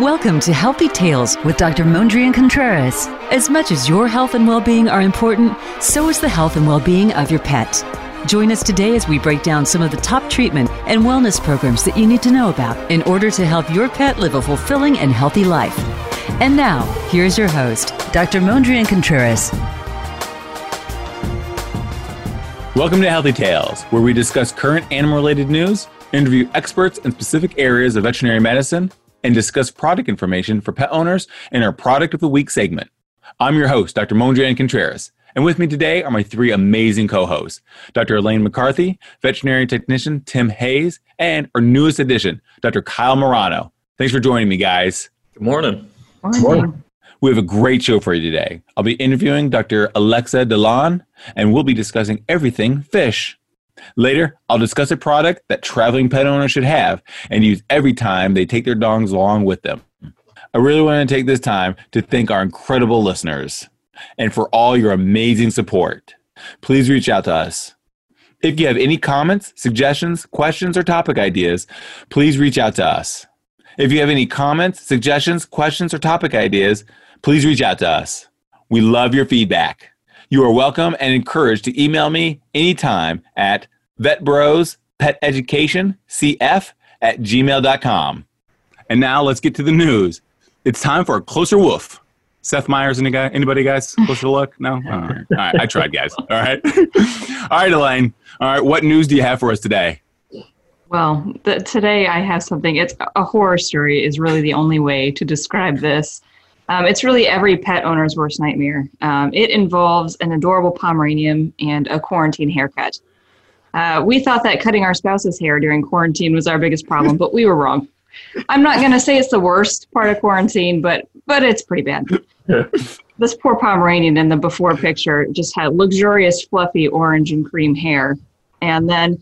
Welcome to Healthy Tales with Dr. Mondrian Contreras. As much as your health and well being are important, so is the health and well being of your pet. Join us today as we break down some of the top treatment and wellness programs that you need to know about in order to help your pet live a fulfilling and healthy life. And now, here's your host, Dr. Mondrian Contreras. Welcome to Healthy Tales, where we discuss current animal related news, interview experts in specific areas of veterinary medicine, and discuss product information for pet owners in our Product of the Week segment. I'm your host, Dr. Mondrian Contreras, and with me today are my three amazing co hosts Dr. Elaine McCarthy, veterinary technician Tim Hayes, and our newest addition, Dr. Kyle Marano. Thanks for joining me, guys. Good morning. Good morning. We have a great show for you today. I'll be interviewing Dr. Alexa Delaune, and we'll be discussing everything fish. Later, I'll discuss a product that traveling pet owners should have and use every time they take their dogs along with them. I really want to take this time to thank our incredible listeners and for all your amazing support. Please reach out to us. If you have any comments, suggestions, questions, or topic ideas, please reach out to us. If you have any comments, suggestions, questions, or topic ideas, please reach out to us. We love your feedback. You are welcome and encouraged to email me anytime at vetbrospetEducationCF at gmail.com. And now let's get to the news. It's time for a closer woof. Seth Meyers, any guy, anybody guys closer look? No? All right. All right. I tried, guys. All right. All right, Elaine. All right. What news do you have for us today? Well, the, today I have something. It's a horror story, is really the only way to describe this. Um, it's really every pet owner's worst nightmare. Um, it involves an adorable Pomeranian and a quarantine haircut. Uh, we thought that cutting our spouse's hair during quarantine was our biggest problem, but we were wrong. I'm not going to say it's the worst part of quarantine, but but it's pretty bad. this poor Pomeranian in the before picture just had luxurious, fluffy orange and cream hair, and then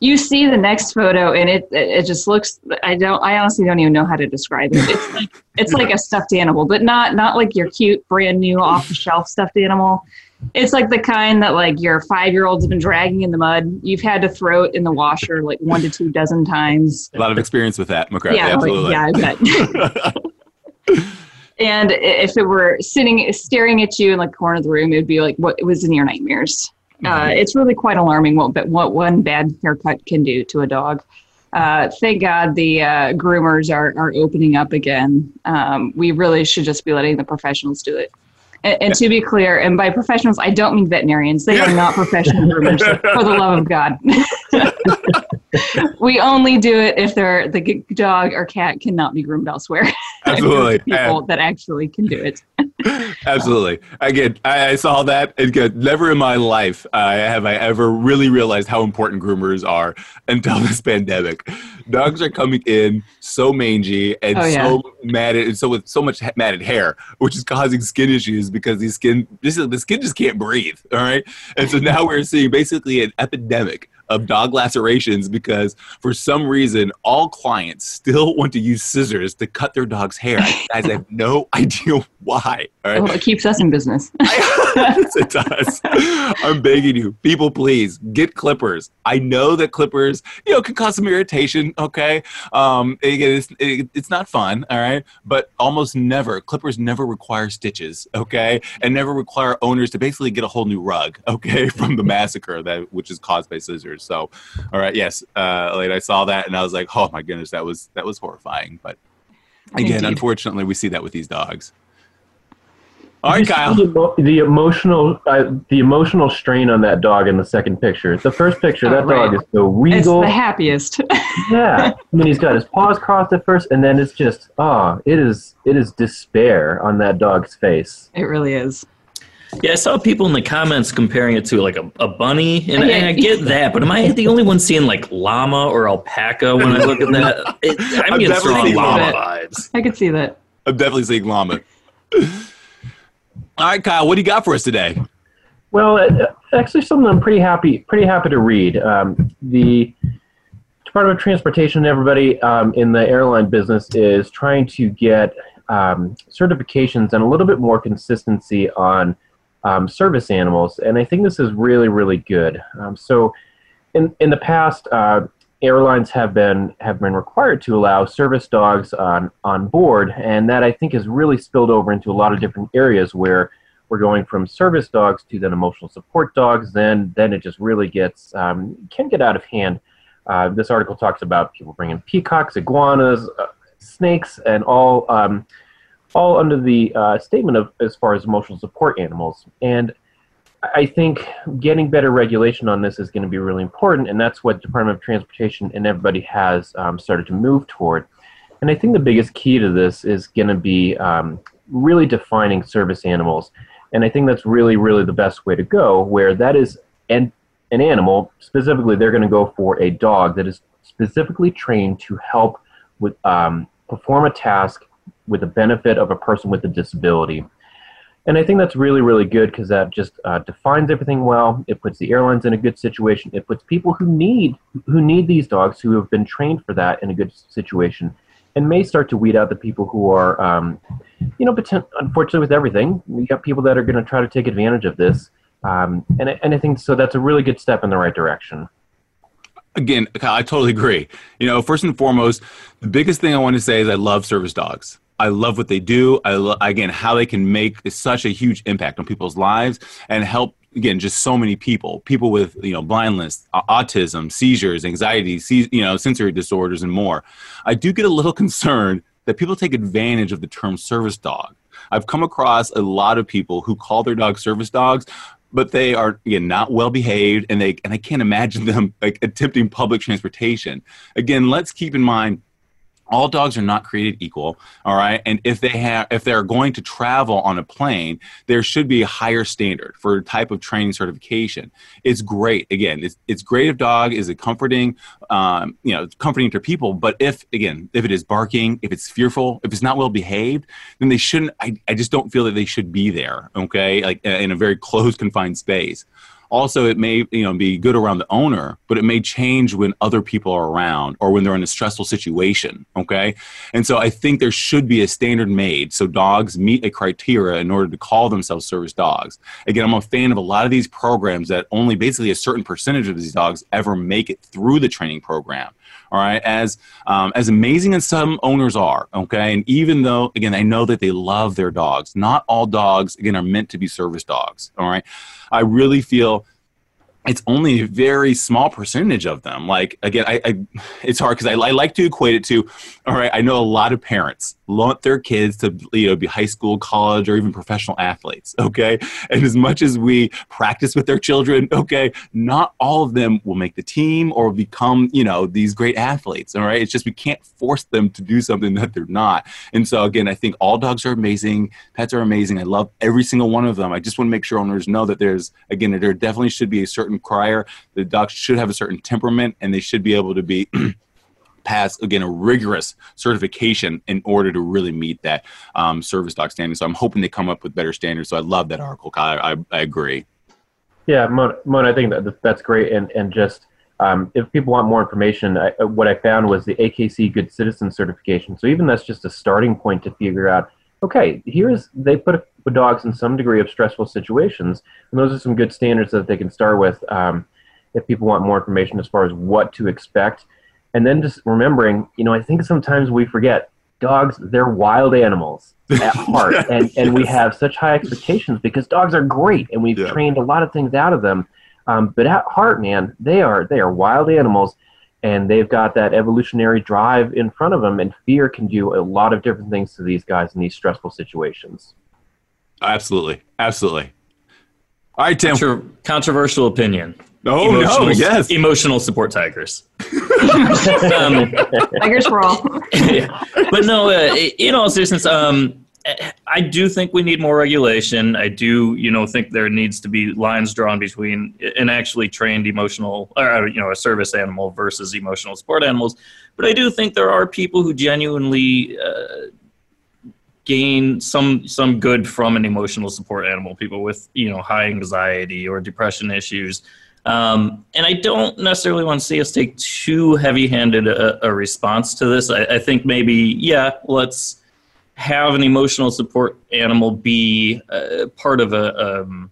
you see the next photo, and it it just looks. I don't. I honestly don't even know how to describe it. It's like it's like a stuffed animal, but not not like your cute, brand new, off the shelf stuffed animal. It's like the kind that like your five year old's been dragging in the mud. You've had to throw it in the washer like one to two dozen times. A lot of experience with that, McCarthy. Yeah, Absolutely. Yeah, I bet. and if it were sitting staring at you in like the corner of the room, it would be like what it was in your nightmares. Uh, it's really quite alarming what what one bad haircut can do to a dog. Uh, thank God the uh, groomers are are opening up again. Um, we really should just be letting the professionals do it. And, and to be clear, and by professionals, I don't mean veterinarians. They are not professional groomers, for the love of God. we only do it if they're the dog or cat cannot be groomed elsewhere. Absolutely. people that actually can do it. Absolutely. Again, I, I saw that. And good. Never in my life uh, have I ever really realized how important groomers are until this pandemic. Dogs are coming in so mangy and Oh, yeah. so matted, and so with so much ha- matted hair, which is causing skin issues because these skin, this is, the skin just can't breathe. All right, and so now we're seeing basically an epidemic of dog lacerations because for some reason all clients still want to use scissors to cut their dog's hair. Guys, I have no idea why. Right. Well, it keeps us in business. yes, it does. I'm begging you, people, please get clippers. I know that clippers, you know, can cause some irritation. Okay, um, again, it's, it, it's not fun. All right, but almost never clippers never require stitches. Okay, and never require owners to basically get a whole new rug. Okay, from the massacre that which is caused by scissors. So, all right, yes, uh, like I saw that and I was like, oh my goodness, that was that was horrifying. But again, Indeed. unfortunately, we see that with these dogs. All right, You see Kyle. The, emo- the emotional, uh, the emotional strain on that dog in the second picture. The first picture, Oh, that dog right. is so it's the happiest. yeah, I mean, he's got his paws crossed at first, and then it's just, ah, it is, it is despair on that dog's face. it really is. Yeah, I saw people in the comments comparing it to like a, a bunny, and, Yeah. and I get that, but am I the only one seeing like llama or alpaca when I look at that? It, I'm, I'm getting definitely strong llama llama. vibes. I could see that. I'm definitely seeing llama. All right, Kyle, what do you got for us today? Well, uh, actually, something I'm pretty happy, pretty happy to read. Um, the Department of Transportation, everybody um, in the airline business is trying to get um, certifications and a little bit more consistency on um, service animals, and I think this is really, really good. Um, so, in in the past, uh, airlines have been have been required to allow service dogs on on board, and that I think has really spilled over into a lot of different areas where we're going from service dogs to then emotional support dogs. Then then it just really gets um, can get out of hand. Uh, this article talks about people bringing peacocks, iguanas, uh, snakes, and all um, all under the uh, statement of as far as emotional support animals. And I think getting better regulation on this is going to be really important, and that's what the Department of Transportation and everybody has um, started to move toward. And I think the biggest key to this is going to be um, really defining service animals. And I think that's really, really the best way to go, where that is an, an animal, specifically, they're going to go for a dog that is specifically trained to help with um, perform a task with the benefit of a person with a disability. And I think that's really, really good because that just uh, defines everything well. It puts the airlines in a good situation. It puts people who need who need these dogs who have been trained for that in a good situation, and may start to weed out the people who are, um, you know, unfortunately with everything, we got people that are going to try to take advantage of this. Um, and, and I think so. That's a really good step in the right direction again, I totally agree. You know, first and foremost, the biggest thing I want to say is I love service dogs. I love what they do. I lo- again how they can make such a huge impact on people's lives and help again just so many people people with you know blindness autism seizures anxiety you know sensory disorders and more. I do get a little concerned that people take advantage of the term service dog. I've come across a lot of people who call their dogs service dogs but they are again not well behaved and they and i can't imagine them like attempting public transportation. Again let's keep in mind all dogs are not created equal all right? And if they have if they're going to travel on a plane there should be a higher standard for a type of training certification. It's great. Again it's, it's great if dog is a comforting um, you know comforting to people but if again if it is barking if it's fearful if it's not well behaved then they shouldn't i, I just don't feel that they should be there okay? Like in a very closed confined space also it may you know be good around the owner but it may change when other people are around or when they're in a stressful situation okay? And so i think there should be a standard made. So dogs meet a criteria in order to call themselves service dogs. Again i'm a fan of a lot of these programs that only basically a certain percentage of these dogs ever make it through the training program all right? As um, as amazing as some owners are okay? And even though again i know that they love their dogs not all dogs again are meant to be service dogs all right i really feel it's only a very small percentage of them. Like again, I, I it's hard because I, I, like to equate it to. All right, I know a lot of parents want their kids to you know be high school, college, or even professional athletes. Okay, and as much as we practice with their children, okay, not all of them will make the team or become you know these great athletes. All right, it's just we can't force them to do something that they're not. And so again, I think all dogs are amazing. Pets are amazing. I love every single one of them. I just want to make sure owners know that there's again there definitely should be a certain crier. The dogs should have a certain temperament, and they should be able to be pass again a rigorous certification in order to really meet that um, service dog standard. So I'm hoping they come up with better standards. So I love that article, Kyle. I, I agree. Yeah, Mon, Mon, I think that that's great, and and just. Um, if people want more information, I, what I found was the AKC Good Citizen certification. So even that's just a starting point to figure out. Okay, here's they put dogs in some degree of stressful situations. And those are some good standards that they can start with um, if people want more information as far as what to expect. And then just remembering, you know, I think sometimes we forget dogs, they're wild animals at heart. and, and we have such high expectations because dogs are great and we've yeah. trained a lot of things out of them. Um, but at heart, man, they are they are wild animals and they've got that evolutionary drive in front of them and fear can do a lot of different things to these guys in these stressful situations Absolutely. Absolutely. All right, Tim. Contro- controversial opinion. Oh, emotional, no, yes. Emotional support tigers. um, tigers for all. yeah. But no, uh, in all seriousness, um, I do think we need more regulation. I do, you know, think there needs to be lines drawn between an actually trained emotional, or you know, a service animal versus emotional support animals. But I do think there are people who genuinely uh, gain some some good from an emotional support animal people with you know high anxiety or depression issues um, and i don't necessarily want to see us take too heavy-handed a, a response to this. I, I, think maybe yeah let's have an emotional support animal be uh, part of a um,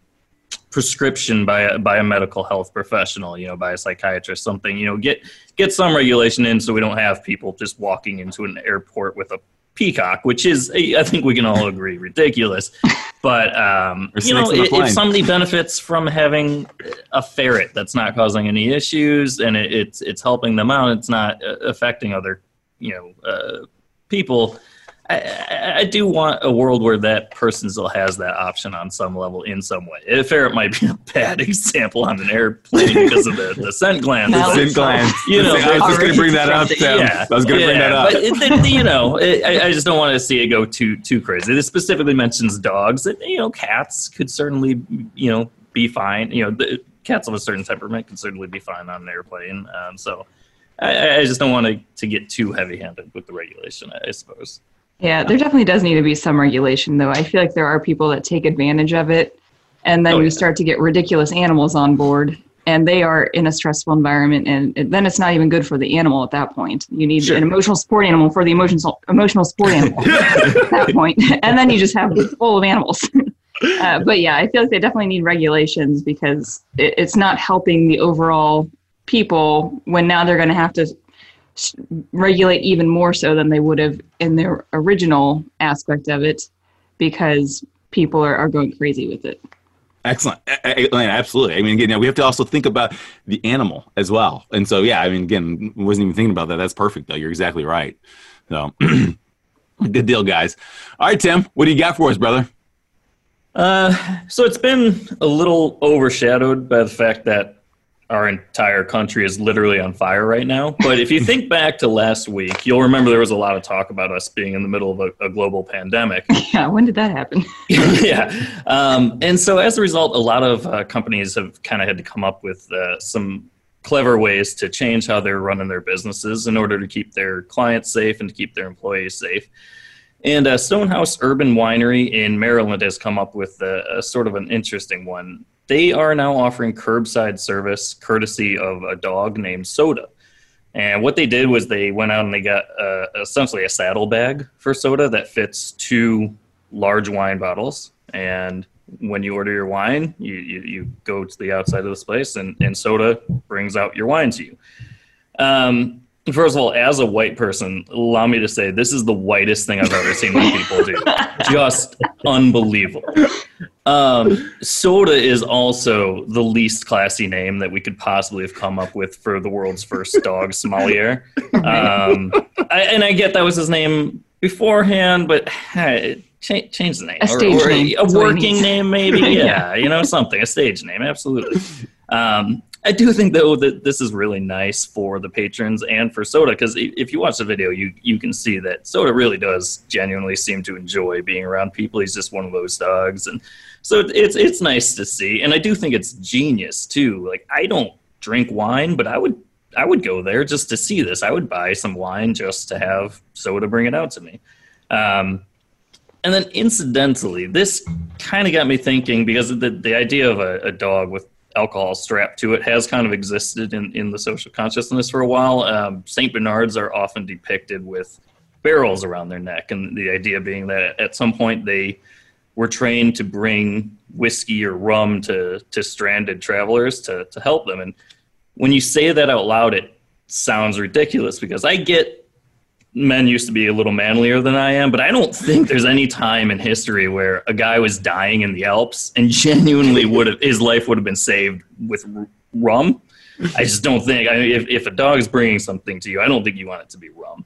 prescription by a, by a medical health professional, you know, by a psychiatrist, something, you know, get get some regulation in so we don't have people just walking into an airport with a peacock, which is, I think we can all agree, ridiculous. But um, you know, if, if, somebody benefits from having a ferret that's not causing any issues and it, it's it's helping them out, it's not uh, affecting other, you know, uh, people I, I, do want a world where that person still has that option on some level in some way. A ferret might be a bad example on an airplane because of the, the scent glands. The scent glands. You know, I was just going to bring that up. Tim. Yeah, I was going to yeah, bring that up. But it, you know, it, I, I, just don't want to see it go too too crazy. This specifically mentions dogs. And, you know, cats could certainly you know be fine. You know, the, cats of a certain temperament could certainly be fine on an airplane. Um, so. I, I just don't want to, to get too heavy handed with the regulation, I suppose. Yeah, there definitely does need to be some regulation, though. I feel like there are people that take advantage of it, and then oh, yeah. start to get ridiculous animals on board, and they are in a stressful environment, and then it's not even good for the animal at that point. You need sure. an emotional support animal for the emotional emotional support animal at that point, and then you just have a full of animals. Uh, but yeah, I feel like they definitely need regulations because it, it's not helping the overall people when now they're going to have to regulate even more so than they would have in their original aspect of it because people are, are going crazy with it. Excellent. Absolutely. I mean, again, we have to also think about the animal as well. And so, yeah, I mean, again, wasn't even thinking about that. That's perfect, though. You're exactly right. So, good deal, guys. All right, Tim, what do you got for us, brother? Uh, so it's been a little overshadowed by the fact that our entire country is literally on fire right now. But if you think back to last week, you'll remember there was a lot of talk about us being in the middle of a, a global pandemic. Yeah, when did that happen? yeah. Um, and so as a result, a lot of uh, companies have kind of had to come up with uh, some clever ways to change how they're running their businesses in order to keep their clients safe and to keep their employees safe. And uh, Stonehouse Urban Winery in Maryland has come up with a, a sort of an interesting one they are now offering curbside service courtesy of a dog named Soda. And what they did was they went out and they got uh, essentially a saddle bag for soda that fits two large wine bottles. And when you order your wine, you, you, you go to the outside of this place and, and soda brings out your wine to you. Um, First of all, as a white person, allow me to say this is the whitest thing I've ever seen people do. Just unbelievable. Um, Soda is also the least classy name that we could possibly have come up with for the world's first dog sommelier. Um, I, and I get that was his name beforehand, but hey, change, change the name. A stage or, or name. A working name, maybe. yeah, yeah, you know, something. A stage name, absolutely. Um, I do think though that this is really nice for the patrons and for Soda because if you watch the video, you you can see that Soda really does genuinely seem to enjoy being around people. He's just one of those dogs, and so it's it's nice to see. And I do think it's genius too. Like I don't drink wine, but I would I would go there just to see this. I would buy some wine just to have Soda bring it out to me. Um, and then incidentally, this kind of got me thinking because the the idea of a, a dog with alcohol strapped to it has kind of existed in, in the social consciousness for a while. Um, St. Bernards are often depicted with barrels around their neck, and the idea being that at some point they were trained to bring whiskey or rum to, to stranded travelers to, to help them. And when you say that out loud, it sounds ridiculous because I get men used to be a little manlier than I am, but I don't think there's any time in history where a guy was dying in the Alps and genuinely would have his life would have been saved with rum. I just don't think. I mean, if if a dog is bringing something to you, I don't think you want it to be rum.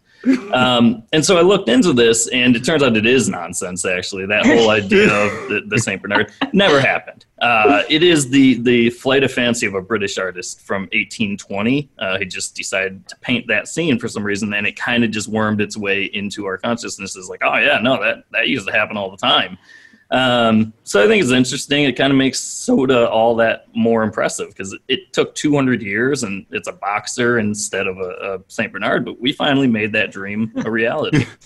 Um, and so I looked into this, and it turns out it is nonsense. Actually, that whole idea of the, the Saint Bernard never happened. Uh, it is the the flight of fancy of a British artist from 1820. Uh, he just decided to paint that scene for some reason, and it kind of just wormed its way into our consciousnesses. Like, oh yeah, no, that that used to happen all the time. Um, so I think it's interesting. It kind of makes soda all that more impressive because it took 200 years and it's a boxer instead of a, a Saint Bernard. But we finally made that dream a reality.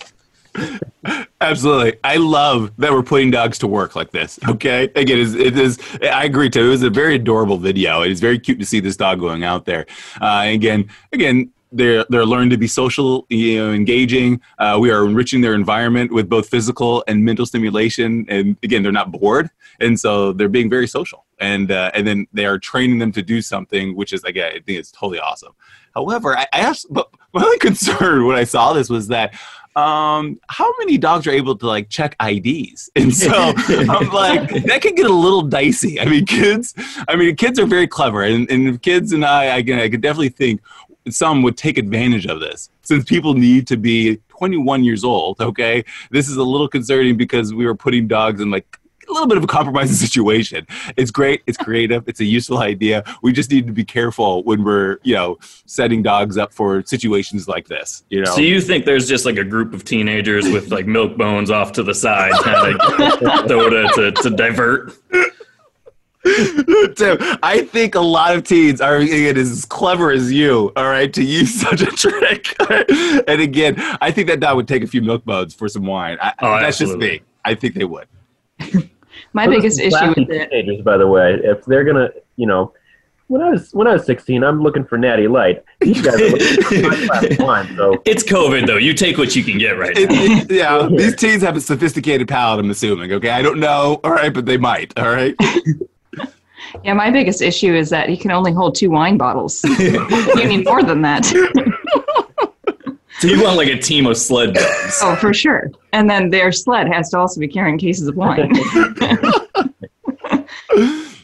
Absolutely. I love that we're putting dogs to work like this. Okay. Again, it is, it is I agree too. It was a very adorable video. It is very cute to see this dog going out there. Uh, again, again, they're they're learning to be social, you know, engaging. Uh, we are enriching their environment with both physical and mental stimulation, and again, they're not bored, and so they're being very social. And uh, and then they are training them to do something, which is again, I think it's totally awesome. However, I, I asked, but my only concern when I saw this was that um, how many dogs are able to like check IDs? And so I'm like, that could get a little dicey. I mean, kids, I mean, kids are very clever, and, and kids and I, I, I could definitely think some would take advantage of this since people need to be 21 years old. Okay, this is a little concerning because we were putting dogs in like a little bit of a compromising situation. It's great. It's creative. It's a useful idea. We just need to be careful when we're, you know, setting dogs up for situations like this. You know. So you think there's just like a group of teenagers with like milk bones off to the side, kind of to, to, to divert? Tim, I think a lot of teens are again, as clever as you, all right, to use such a trick. and again, I think that dog would take a few milk bones for some wine. I, oh, that's absolutely. just me. I think they would. My biggest issue with it, teenagers, by the way, if they're gonna, you know, when I was when I was 16, I'm looking for Natty Light. These guys are looking for wine, so. It's COVID though. You take what you can get right now. It, it, yeah, these teens have a sophisticated palate. I'm assuming. Okay, I don't know. All right, but they might. All right. Yeah, my biggest issue is that he can only hold two wine bottles. you need more than that. so you want like a team of sled dogs? Oh, for sure. And then their sled has to also be carrying cases of wine.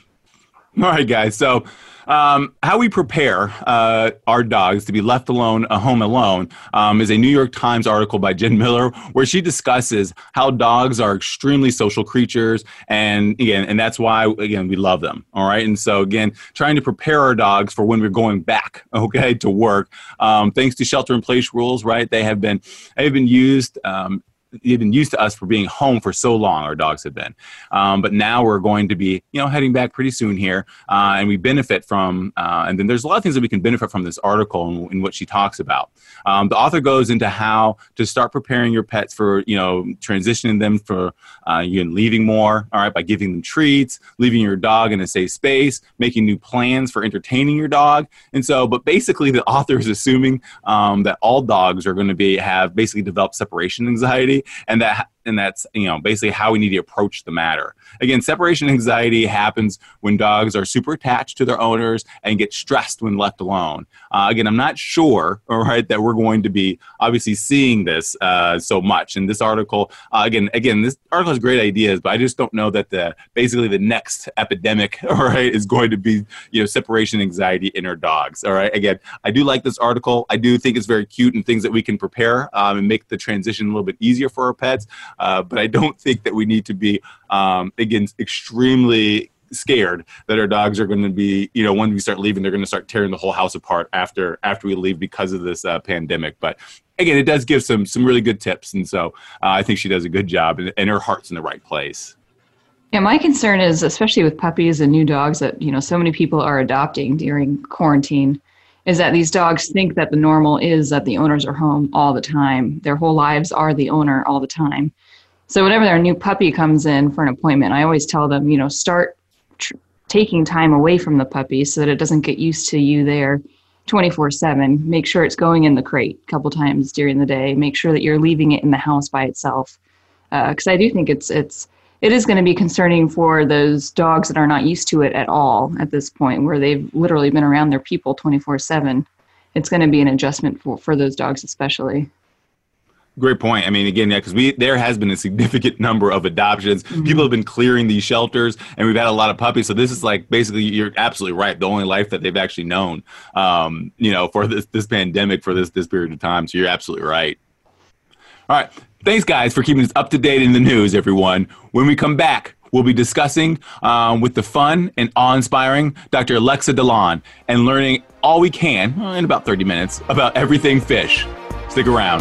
All right, guys. So um, how we prepare uh, our dogs to be left alone, a home alone, um, is a New York Times article by Jen Miller where she discusses how dogs are extremely social creatures, and again, and that's why again we love them. All right, and so again, trying to prepare our dogs for when we're going back, okay, to work. Um, thanks to shelter-in-place rules, right? They have been they have been used um, they've been used to us for being home for so long. Our dogs have been, um, but now we're going to be, you know, heading back pretty soon here, uh, and we benefit from. Uh, and then there's a lot of things that we can benefit from this article in what she talks about. Um, the author goes into how to start preparing your pets for, you know, transitioning them for uh, you know, leaving more. All right, by giving them treats, leaving your dog in a safe space, making new plans for entertaining your dog, and so. But basically, the author is assuming um, that all dogs are going to be have basically developed separation anxiety and that and that's you know basically how we need to approach the matter again separation anxiety happens when dogs are super attached to their owners and get stressed when left alone. Uh, again i'm not sure all right that we're going to be obviously seeing this uh, so much in this article. Uh, again again this article has great ideas but i just don't know that the basically the next epidemic all right is going to be you know separation anxiety in our dogs all right? Again i do like this article. I do think it's very cute and things that we can prepare um, and make the transition a little bit easier for our pets uh, but I don't think that we need to be, um, extremely scared that our dogs are going to be you know when we start leaving they're going to start tearing the whole house apart after after we leave because of this uh, pandemic but again it does give some some really good tips and so uh, i think she does a good job and, and her heart's in the right place yeah my concern is especially with puppies and new dogs that you know so many people are adopting during quarantine is that these dogs think that the normal is that the owners are home all the time. Their whole lives are the owner all the time. So whenever their new puppy comes in for an appointment, I always tell them, you know, start tr- taking time away from the puppy so that it doesn't get used to you there 24/7. Make sure it's going in the crate a couple times during the day. Make sure that you're leaving it in the house by itself. Because uh, I do think it's it's it is going to be concerning for those dogs that are not used to it at all at this point, where they've literally been around their people 24 7. It's going to be an adjustment for, for those dogs, especially. Great point. I mean, again, yeah, because we there has been a significant number of adoptions. Mm-hmm. People have been clearing these shelters, and we've had a lot of puppies. So this is like basically, you're absolutely right. The only life that they've actually known, um, you know, for this this pandemic for this this period of time. So you're absolutely right. All right. Thanks, guys, for keeping us up to date in the news, everyone. When we come back, we'll be discussing um, with the fun and awe inspiring Dr. Alexa Delaune and learning all we can in about 30 minutes about everything fish. Stick around.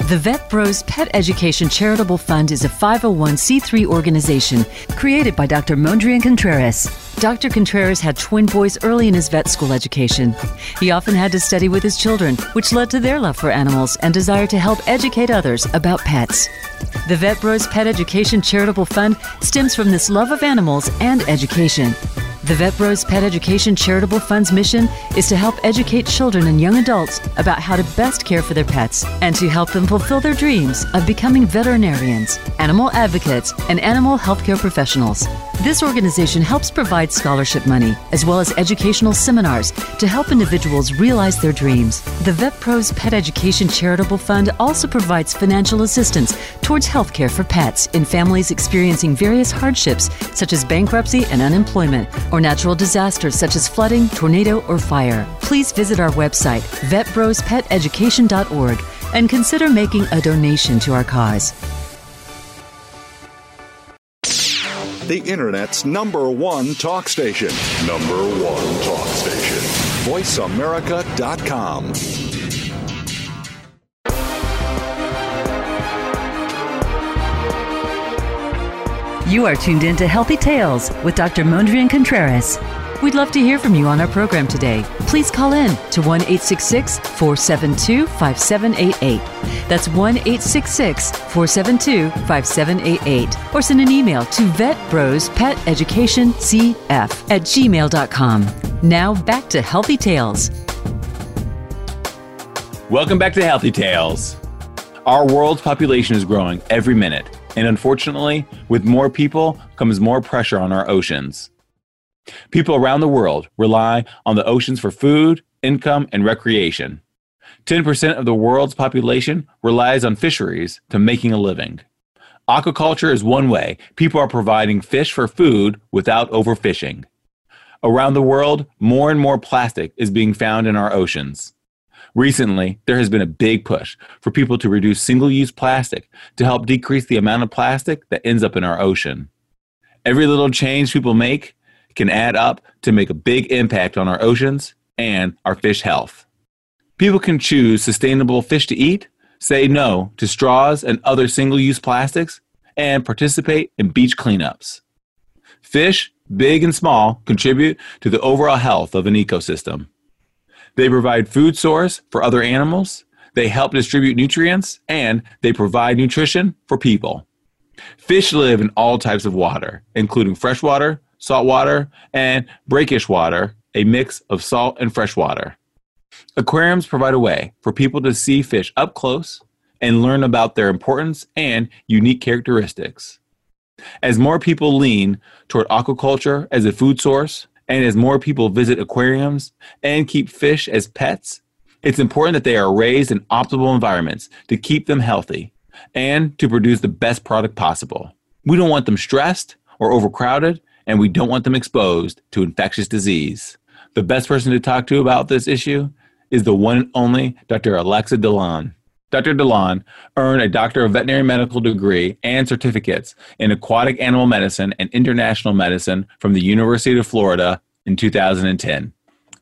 The Vet Bros Pet Education Charitable Fund is a 501c3 organization created by Dr. Mondrian Contreras. Dr. Contreras had twin boys early in his vet school education. He often had to study with his children, which led to their love for animals and desire to help educate others about pets. The Vet Bros Pet Education Charitable Fund stems from this love of animals and education. The Vet Bros Pet Education Charitable Fund's mission is to help educate children and young adults about how to best care for their pets and to help them fulfill their dreams of becoming veterinarians, animal advocates, and animal healthcare professionals. This organization helps provide scholarship money as well as educational seminars to help individuals realize their dreams. The Vet Bros Pet Education Charitable Fund also provides financial assistance towards healthcare for pets in families experiencing various hardships such as bankruptcy and unemployment or natural disasters such as flooding, tornado, or fire. Please visit our website, vetbrospeteducation.org, and consider making a donation to our cause. The Internet's number one talk station. Number one talk station. VoiceAmerica.com. You are tuned in to Healthy Tales with Dr. Mondrian Contreras. We'd love to hear from you on our program today. Please call in to 1 866 472 5788. That's 1 866 472 5788. Or send an email to vetbrospeteducationcf at gmail.com. Now back to Healthy Tales. Welcome back to Healthy Tales. Our world's population is growing every minute, and unfortunately, with more people comes more pressure on our oceans. People around the world rely on the oceans for food, income, and recreation. 10% of the world's population relies on fisheries to making a living. Aquaculture is one way people are providing fish for food without overfishing. Around the world, more and more plastic is being found in our oceans. Recently, there has been a big push for people to reduce single use plastic to help decrease the amount of plastic that ends up in our ocean. Every little change people make can add up to make a big impact on our oceans and our fish health. People can choose sustainable fish to eat, say no to straws and other single use plastics, and participate in beach cleanups. Fish, big and small, contribute to the overall health of an ecosystem. They provide food source for other animals, they help distribute nutrients, and they provide nutrition for people. Fish live in all types of water, including freshwater, saltwater, and brackish water, a mix of salt and fresh water. Aquariums provide a way for people to see fish up close and learn about their importance and unique characteristics. As more people lean toward aquaculture as a food source, and as more people visit aquariums and keep fish as pets, it's important that they are raised in optimal environments to keep them healthy and to produce the best product possible. We don't want them stressed or overcrowded, and we don't want them exposed to infectious disease. The best person to talk to about this issue is the one and only Dr. Alexa Delaune. Dr. Delaune earned a Doctor of Veterinary Medical degree and certificates in aquatic animal medicine and international medicine from the University of Florida in 2010.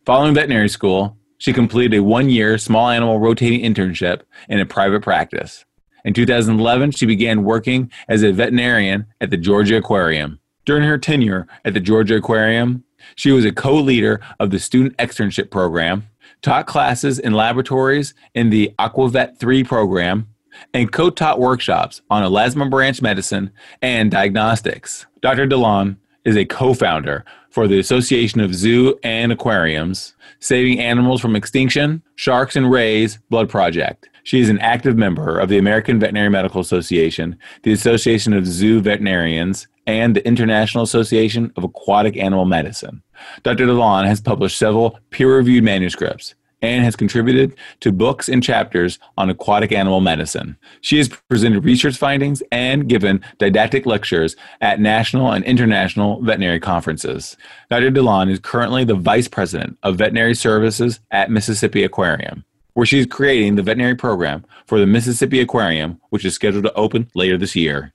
Following veterinary school, she completed a one year small animal rotating internship in a private practice. In 2011, she began working as a veterinarian at the Georgia Aquarium. During her tenure at the Georgia Aquarium, she was a co leader of the student externship program taught classes in laboratories in the AquaVet 3 program, and co taught workshops on elasmobranch medicine and diagnostics. Dr. Delaune is a co founder for the Association of Zoo and Aquariums, Saving Animals from Extinction, Sharks and Rays Blood Project. She is an active member of the American Veterinary Medical Association, the Association of Zoo Veterinarians, and the International Association of Aquatic Animal Medicine. Dr. Delaune has published several peer reviewed manuscripts and has contributed to books and chapters on aquatic animal medicine. She has presented research findings and given didactic lectures at national and international veterinary conferences. Dr. Delaune is currently the Vice President of Veterinary Services at Mississippi Aquarium where she's creating the veterinary program for the Mississippi Aquarium, which is scheduled to open later this year.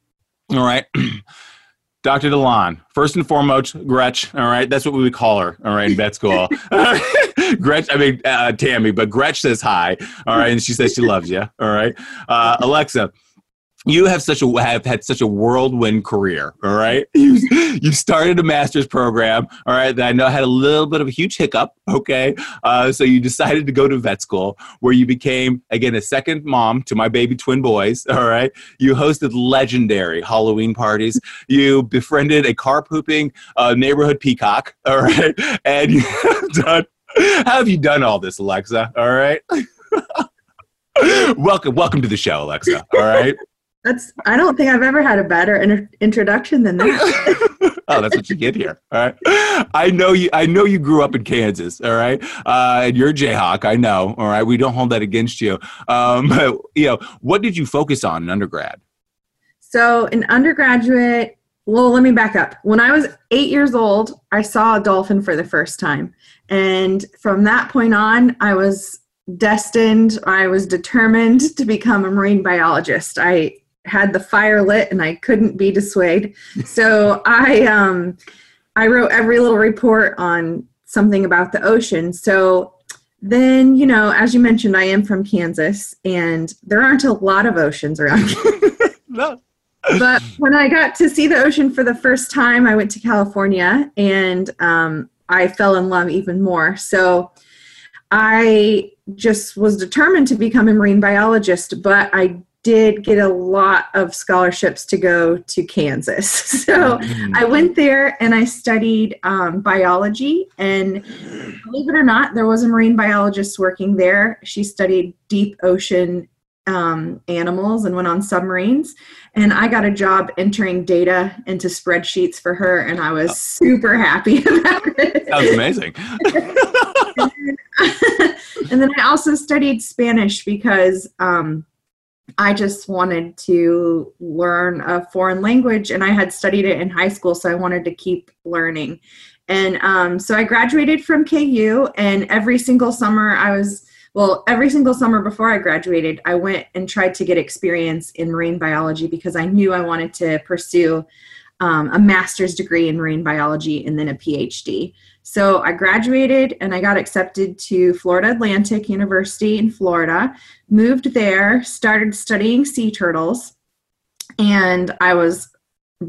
All right. Dr. Delaune, first and foremost, Gretch, all right, that's what we would call her, all right, in vet school. Gretch, I mean uh, Tammy, but Gretch says hi. All right, and she says she loves you. All right, uh, Alexa, you have such a have had such a whirlwind career all right? You you started a master's program all right that i know had a little bit of a huge hiccup okay? Uh, so you decided to go to vet school where you became again a second mom to my baby twin boys all right? You hosted legendary halloween parties. You befriended a car pooping uh, neighborhood peacock all right? And you have done how have you done all this alexa all right? Welcome welcome to the show alexa all right That's. I don't think I've ever had a better inter- introduction than that. oh, that's what you get here. All right. I know you. I know you grew up in Kansas. All right. Uh, and you're a Jayhawk. I know. All right. We don't hold that against you. Um, but you know, what did you focus on in undergrad? so, in undergraduate, well, let me back up. When I was eight years old, I saw a dolphin for the first time, and from that point on, I was destined. I was determined to become a marine biologist. I had the fire lit and I couldn't be dissuaded. So I um I wrote every little report on something about the ocean. So then, you know, as you mentioned, I am from Kansas and there aren't a lot of oceans around. No. but when I got to see the ocean for the first time, I went to California and um, I fell in love even more. So I just was determined to become a marine biologist, but I did get a lot of scholarships to go to Kansas. So I went there and I studied um, biology. And believe it or not, there was a marine biologist working there. She studied deep ocean um, animals and went on submarines. And I got a job entering data into spreadsheets for her, and I was super happy about it. That was amazing. and then I also studied Spanish because um, I just wanted to learn a foreign language, and I had studied it in high school, so I wanted to keep learning. And um, so I graduated from KU, and every single summer I was well, every single summer before I graduated, I went and tried to get experience in marine biology because I knew I wanted to pursue um, a master's degree in marine biology and then a PhD. So I graduated and I got accepted to Florida Atlantic University in Florida, moved there, started studying sea turtles, and I was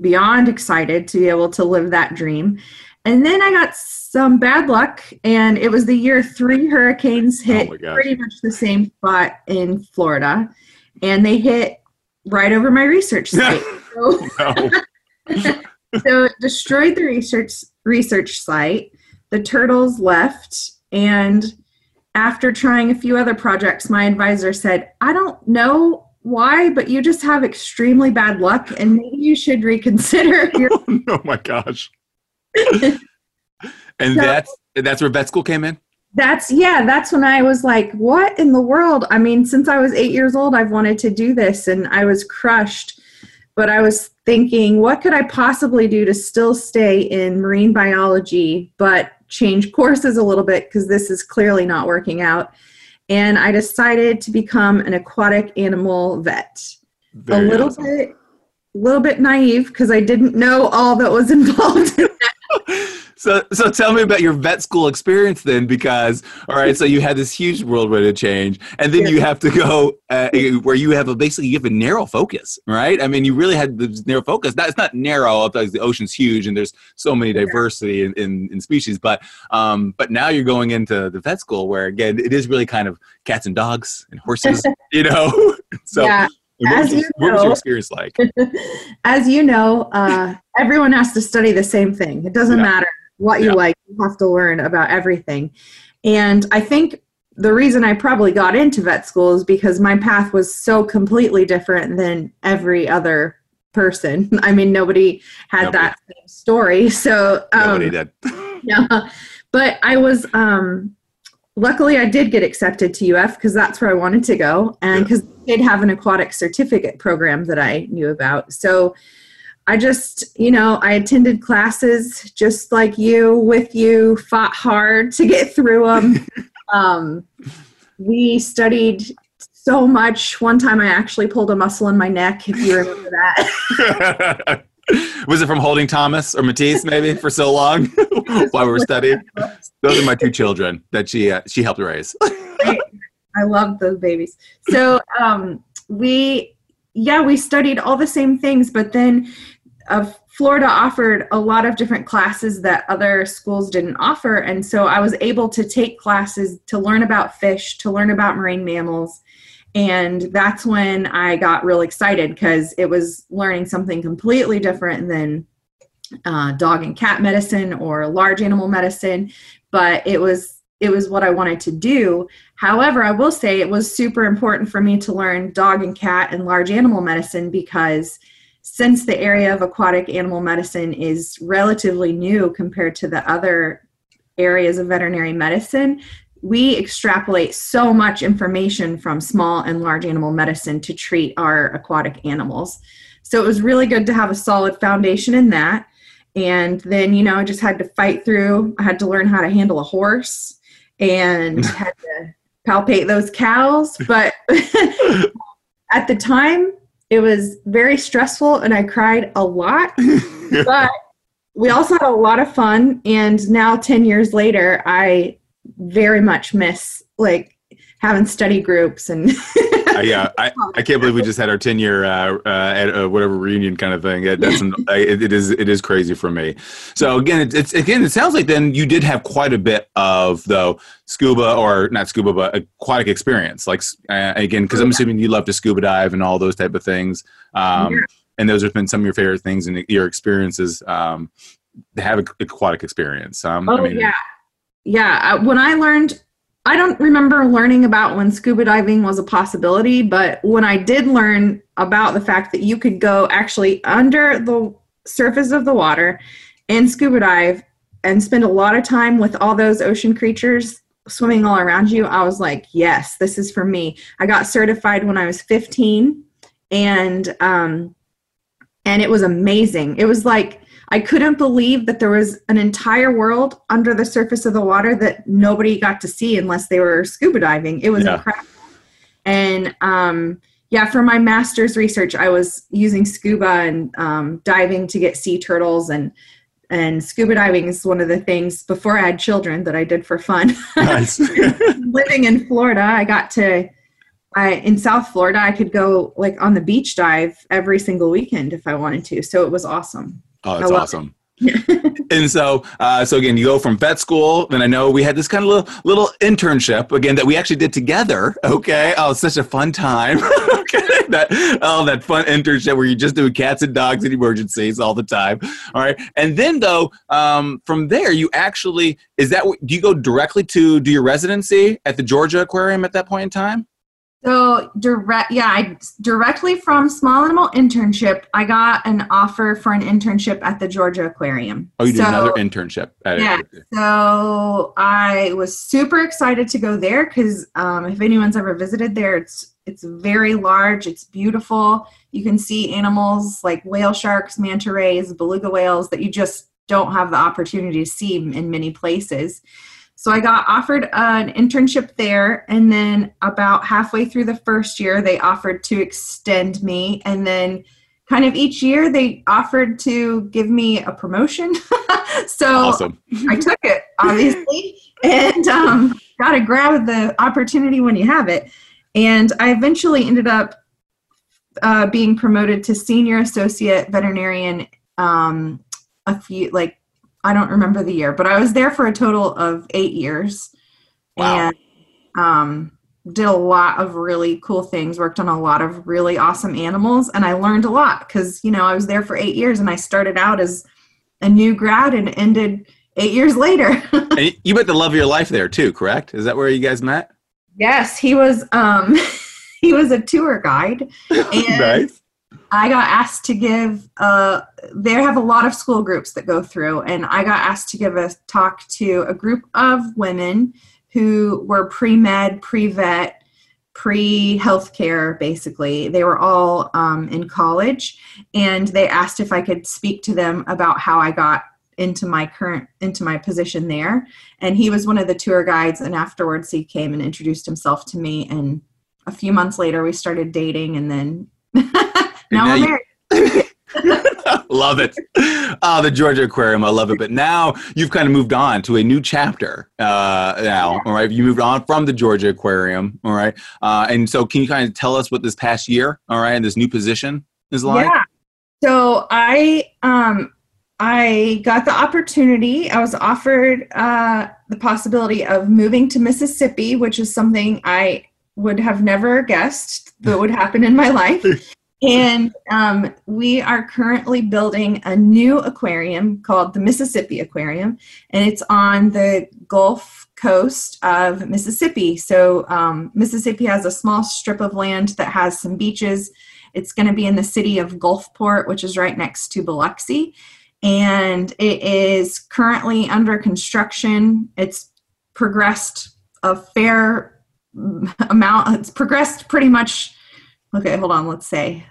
beyond excited to be able to live that dream. And then I got some bad luck, and it was the year three hurricanes oh hit my gosh. pretty much the same spot in Florida, and they hit right over my research site. so, so it destroyed the research research site. The turtles left, and after trying a few other projects, my advisor said, "I don't know why, but you just have extremely bad luck, and maybe you should reconsider your." oh my gosh. and So- that's that's where vet school came in. That's yeah, that's when I was like, what in the world? I mean, since I was 8 years old, I've wanted to do this and I was crushed. But I was thinking, what could I possibly do to still stay in marine biology but change courses a little bit because this is clearly not working out. And I decided to become an aquatic animal vet. Very a little awesome. bit a little bit naive because I didn't know all that was involved in. So, so tell me about your vet school experience then, because all right, so you had this huge whirlwind of change, and then you have to go uh, where you have a basically you have a narrow focus, right? I mean, you really had this narrow focus. That it's not narrow because the ocean's huge and there's so many diversity in, in, in species, but um, but now you're going into the vet school where again it is really kind of cats and dogs and horses, you know. so, Yeah, what, was as your, you what was your know. experience like? as you know, uh, everyone has to study the same thing. It doesn't Yeah. matter what you Yeah. like, you have to learn about everything. And I think the reason I probably got into vet school is because my path was so completely different than every other person. I mean, nobody had Nobody. that same story. So, um, Nobody did. yeah. But I was um luckily I did get accepted to UF because that's where I wanted to go and Yeah. because they did have an aquatic certificate program that I knew about. So I just, you know, I attended classes just like you with you, fought hard to get through them. um, we studied so much. One time I actually pulled a muscle in my neck, if you remember that. was it from holding Thomas or Matisse maybe for so long while we were studying? those are my two children that she uh, she helped raise. I love those babies. So um, we, yeah, we studied all the same things, but then uh, Florida offered a lot of different classes that other schools didn't offer, and so I was able to take classes to learn about fish, to learn about marine mammals, and that's when I got real excited because it was learning something completely different than uh, dog and cat medicine or large animal medicine, but it was it was what I wanted to do. However, I will say it was super important for me to learn dog and cat and large animal medicine because since the area of aquatic animal medicine is relatively new compared to the other areas of veterinary medicine, we extrapolate so much information from small and large animal medicine to treat our aquatic animals. So it was really good to have a solid foundation in that. And then, you know, I just had to fight through, I had to learn how to handle a horse and had to palpate those cows. But at the time, it was very stressful and I cried a lot. but we also had a lot of fun. And now, 10 years later, I very much miss like having study groups and uh, yeah. I, I can't believe we just had our 10 year uh, uh, at, uh, whatever reunion kind of thing. That's an, it, it is it is crazy for me. So again it, it's again it sounds like then you did have quite a bit of though scuba or not scuba but aquatic experience. Like uh, again because i'm assuming you love to scuba dive and all those type of things. Um, yeah. and those have been some of your favorite things and your experiences um, to have aquatic experience. Um, oh I mean, yeah. Yeah when i learned I don't remember learning about when scuba diving was a possibility, but when I did learn about the fact that you could go actually under the surface of the water and scuba dive and spend a lot of time with all those ocean creatures swimming all around you, I was like, yes, this is for me. I got certified when I was 15 and um and it was amazing. It was like I couldn't believe that there was an entire world under the surface of the water that nobody got to see unless they were scuba diving. It was yeah. incredible. And um, yeah, for my master's research, I was using scuba and um, diving to get sea turtles and and scuba diving is one of the things before I had children that I did for fun. Nice. Living in Florida, I got to I in South Florida, I could go like on the beach dive every single weekend if I wanted to. So it was awesome. Oh, that's awesome. and so, uh, so again, you go from vet school. Then I know we had this kind of little little internship again that we actually did together. Okay, oh, such a fun time. okay, that oh, that fun internship where you just do cats and dogs in emergencies all the time. All right, and then though, um, from there, you actually is that do you go directly to do your residency at the Georgia Aquarium at that point in time? So direct, yeah, I directly from Small Animal Internship, I got an offer for an internship at the Georgia Aquarium. Oh, you did so, another internship. yeah. It. So I was super excited to go there because um, if anyone's ever visited there, it's it's very large. It's beautiful. You can see animals like whale sharks, manta rays, beluga whales that you just don't have the opportunity to see in many places. So I got offered an internship there, and then about halfway through the first year, they offered to extend me, and then kind of each year they offered to give me a promotion. so. I took it, obviously, and um, got to grab the opportunity when you have it. And I eventually ended up uh, being promoted to senior associate veterinarian um, a few like I don't remember the year, but I was there for a total of eight years, wow. and um, did a lot of really cool things. Worked on a lot of really awesome animals, and I learned a lot because you know I was there for eight years, and I started out as a new grad and ended eight years later. you met the love of your life there too, correct? Is that where you guys met? Yes, he was. Um, he was a tour guide. And nice. I got asked to give, uh, they have a lot of school groups that go through, and I got asked to give a talk to a group of women who were pre med, pre vet, pre healthcare, basically. They were all um, in college, and they asked if I could speak to them about how I got into my current into my position there and he was one of the tour guides and afterwards he came and introduced himself to me and a few months later we started dating and then now, now married. love it. Oh, the Georgia Aquarium. I love it. But now you've kind of moved on to a new chapter. Uh, now, all right. You moved on from the Georgia Aquarium. All right. Uh, and so, can you kind of tell us what this past year, all right, and this new position is like? Yeah. So I um I got the opportunity. I was offered uh, the possibility of moving to Mississippi, which is something I would have never guessed that would happen in my life. And um, we are currently building a new aquarium called the Mississippi Aquarium, and it's on the Gulf Coast of Mississippi. So, um, Mississippi has a small strip of land that has some beaches. It's going to be in the city of Gulfport, which is right next to Biloxi, and it is currently under construction. It's progressed a fair amount, it's progressed pretty much okay hold on let's say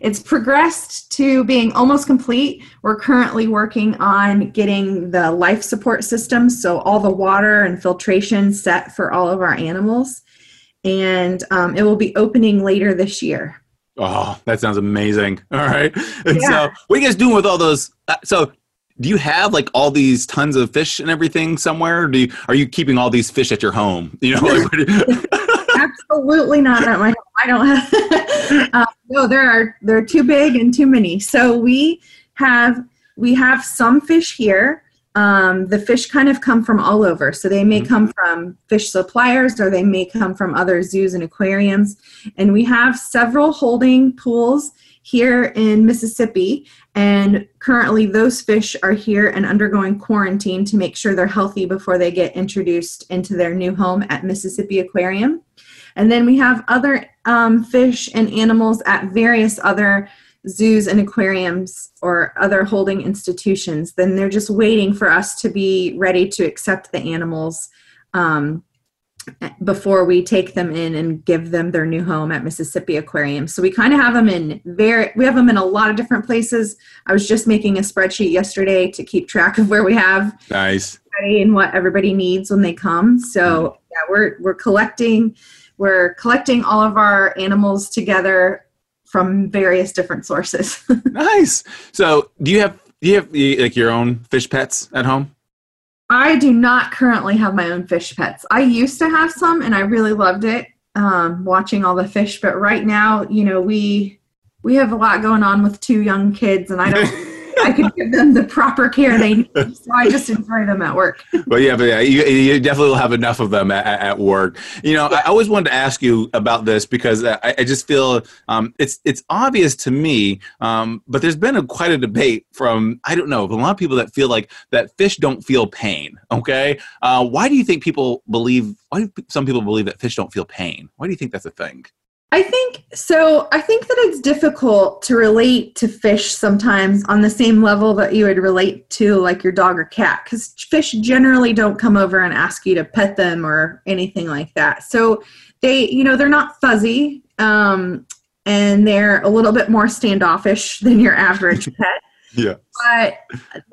it's progressed to being almost complete we're currently working on getting the life support system so all the water and filtration set for all of our animals and um, it will be opening later this year oh that sounds amazing all right and yeah. so what are you guys doing with all those uh, so do you have like all these tons of fish and everything somewhere? do you, are you keeping all these fish at your home? You know, like, absolutely not at my home. I don't have. uh, no, there are they're too big and too many. So we have we have some fish here. Um, the fish kind of come from all over. So they may mm-hmm. come from fish suppliers or they may come from other zoos and aquariums. And we have several holding pools here in Mississippi. And currently, those fish are here and undergoing quarantine to make sure they're healthy before they get introduced into their new home at Mississippi Aquarium. And then we have other um, fish and animals at various other zoos and aquariums or other holding institutions. Then they're just waiting for us to be ready to accept the animals um, before we take them in and give them their new home at Mississippi Aquarium. So we kind of have them in very we have them in a lot of different places. I was just making a spreadsheet yesterday to keep track of where we have nice and what everybody needs when they come. So yeah, we're we're collecting we're collecting all of our animals together from various different sources. nice. So, do you have do you have like your own fish pets at home? I do not currently have my own fish pets. I used to have some, and I really loved it, um, watching all the fish. But right now, you know, we we have a lot going on with two young kids, and I don't. I could give them the proper care they need. So I just enjoy them at work. Well, yeah, but yeah, you, you definitely will have enough of them at, at work. You know, yeah. I always wanted to ask you about this because I, I just feel um, it's it's obvious to me, um, but there's been a, quite a debate from I don't know a lot of people that feel like that fish don't feel pain. Okay, uh, why do you think people believe? Why do some people believe that fish don't feel pain? Why do you think that's a thing? I think so. I think that it's difficult to relate to fish sometimes on the same level that you would relate to like your dog or cat because fish generally don't come over and ask you to pet them or anything like that. So they, you know, they're not fuzzy um, and they're a little bit more standoffish than your average pet. Yeah. But,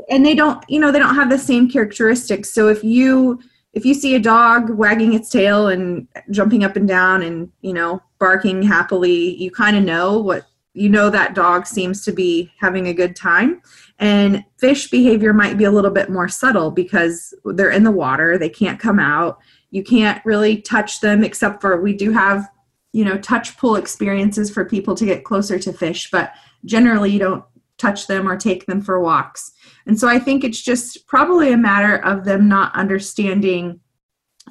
and they don't, you know, they don't have the same characteristics. So if you, if you see a dog wagging its tail and jumping up and down and you know barking happily you kind of know what you know that dog seems to be having a good time. And fish behavior might be a little bit more subtle because they're in the water they can't come out. You can't really touch them except for we do have you know touch pull experiences for people to get closer to fish but generally you don't touch them or take them for walks and so I think it's just probably a matter of them not understanding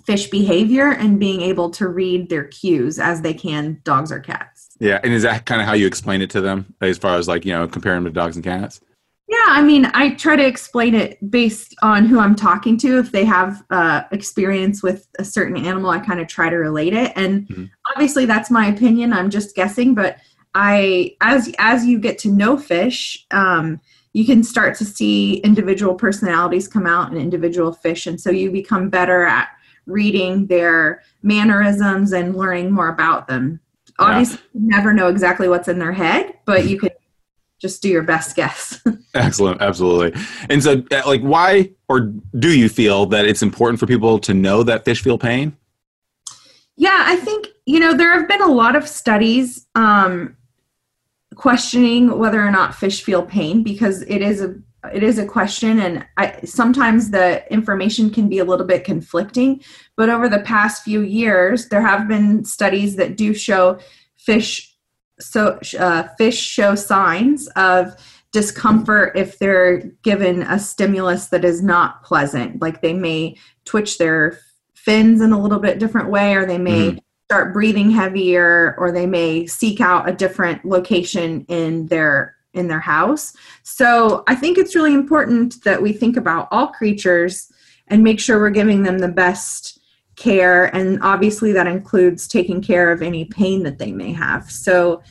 fish behavior and being able to read their cues as they can dogs or cats. Yeah, and is that kind of how you explain it to them as far as like, you know, comparing them to dogs and cats? Yeah, I mean, I try to explain it based on who I'm talking to. If they have uh, experience with a certain animal, I kind of try to relate it. And mm-hmm. obviously, that's my opinion. I'm just guessing, but I, as as you get to know fish, um, you can start to see individual personalities come out in individual fish. And so you become better at reading their mannerisms and learning more about them. Obviously yeah. you never know exactly what's in their head but you can just do your best guess. Excellent. Absolutely. And so uh, like why or do you feel that it's important for people to know that fish feel pain? Yeah i think you know there have been a lot of studies um, questioning whether or not fish feel pain because it is a it is a question and I, sometimes the information can be a little bit conflicting but over the past few years there have been studies that do show fish so uh, fish show signs of discomfort if they're given a stimulus that is not pleasant like they may twitch their fins in a little bit different way or they may mm-hmm. Start breathing heavier or they may seek out a different location in their in their house. So i think it's really important that we think about all creatures and make sure we're giving them the best care. And obviously that includes taking care of any pain that they may have. So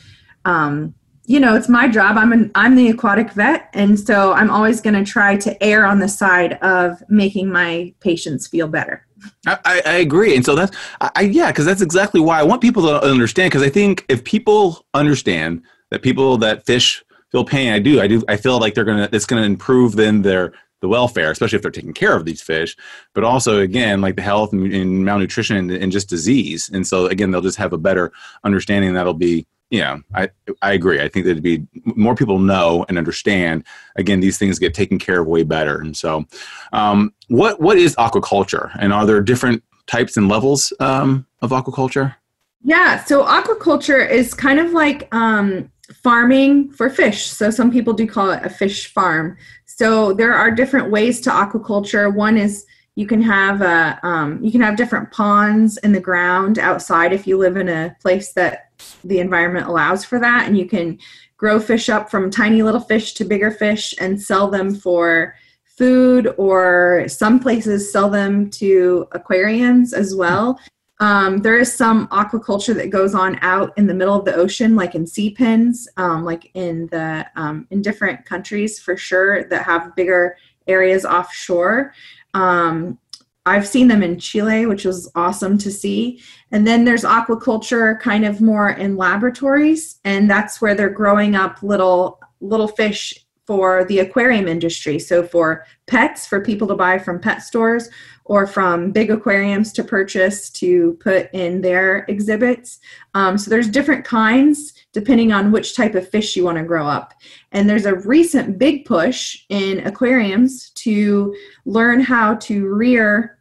um, you know it's my job. I'm an i'm the aquatic vet. And so i'm always going to try to err on the side of making my patients feel better i, I agree. And so that's I, yeah because that's exactly why i want people to understand because i think if people understand that people that fish feel pain i do i do i feel like they're gonna it's gonna improve then their the welfare especially if they're taking care of these fish. But also again like the health and, and malnutrition and, and just disease. And so again they'll just have a better understanding that'll be yeah, I I agree. I think that would be more people know and understand. Again, these things get taken care of way better. And so, um, what what is aquaculture, and are there different types and levels um, of aquaculture? Yeah, so aquaculture is kind of like um, farming for fish. So some people do call it a fish farm. So there are different ways to aquaculture. One is you can have a um, you can have different ponds in the ground outside if you live in a place that the environment allows for that. And you can grow fish up from tiny little fish to bigger fish and sell them for food or some places sell them to aquariums as well. Um, there is some aquaculture that goes on out in the middle of the ocean like in sea pens um, like in the um, in different countries for sure that have bigger areas offshore. Um, I've seen them in Chile, which was awesome to see. And then there's aquaculture kind of more in laboratories, and that's where they're growing up little little fish for the aquarium industry. So for pets, for people to buy from pet stores, or from big aquariums to purchase to put in their exhibits. Um, so there's different kinds depending on which type of fish you want to grow up. And there's a recent big push in aquariums to learn how to rear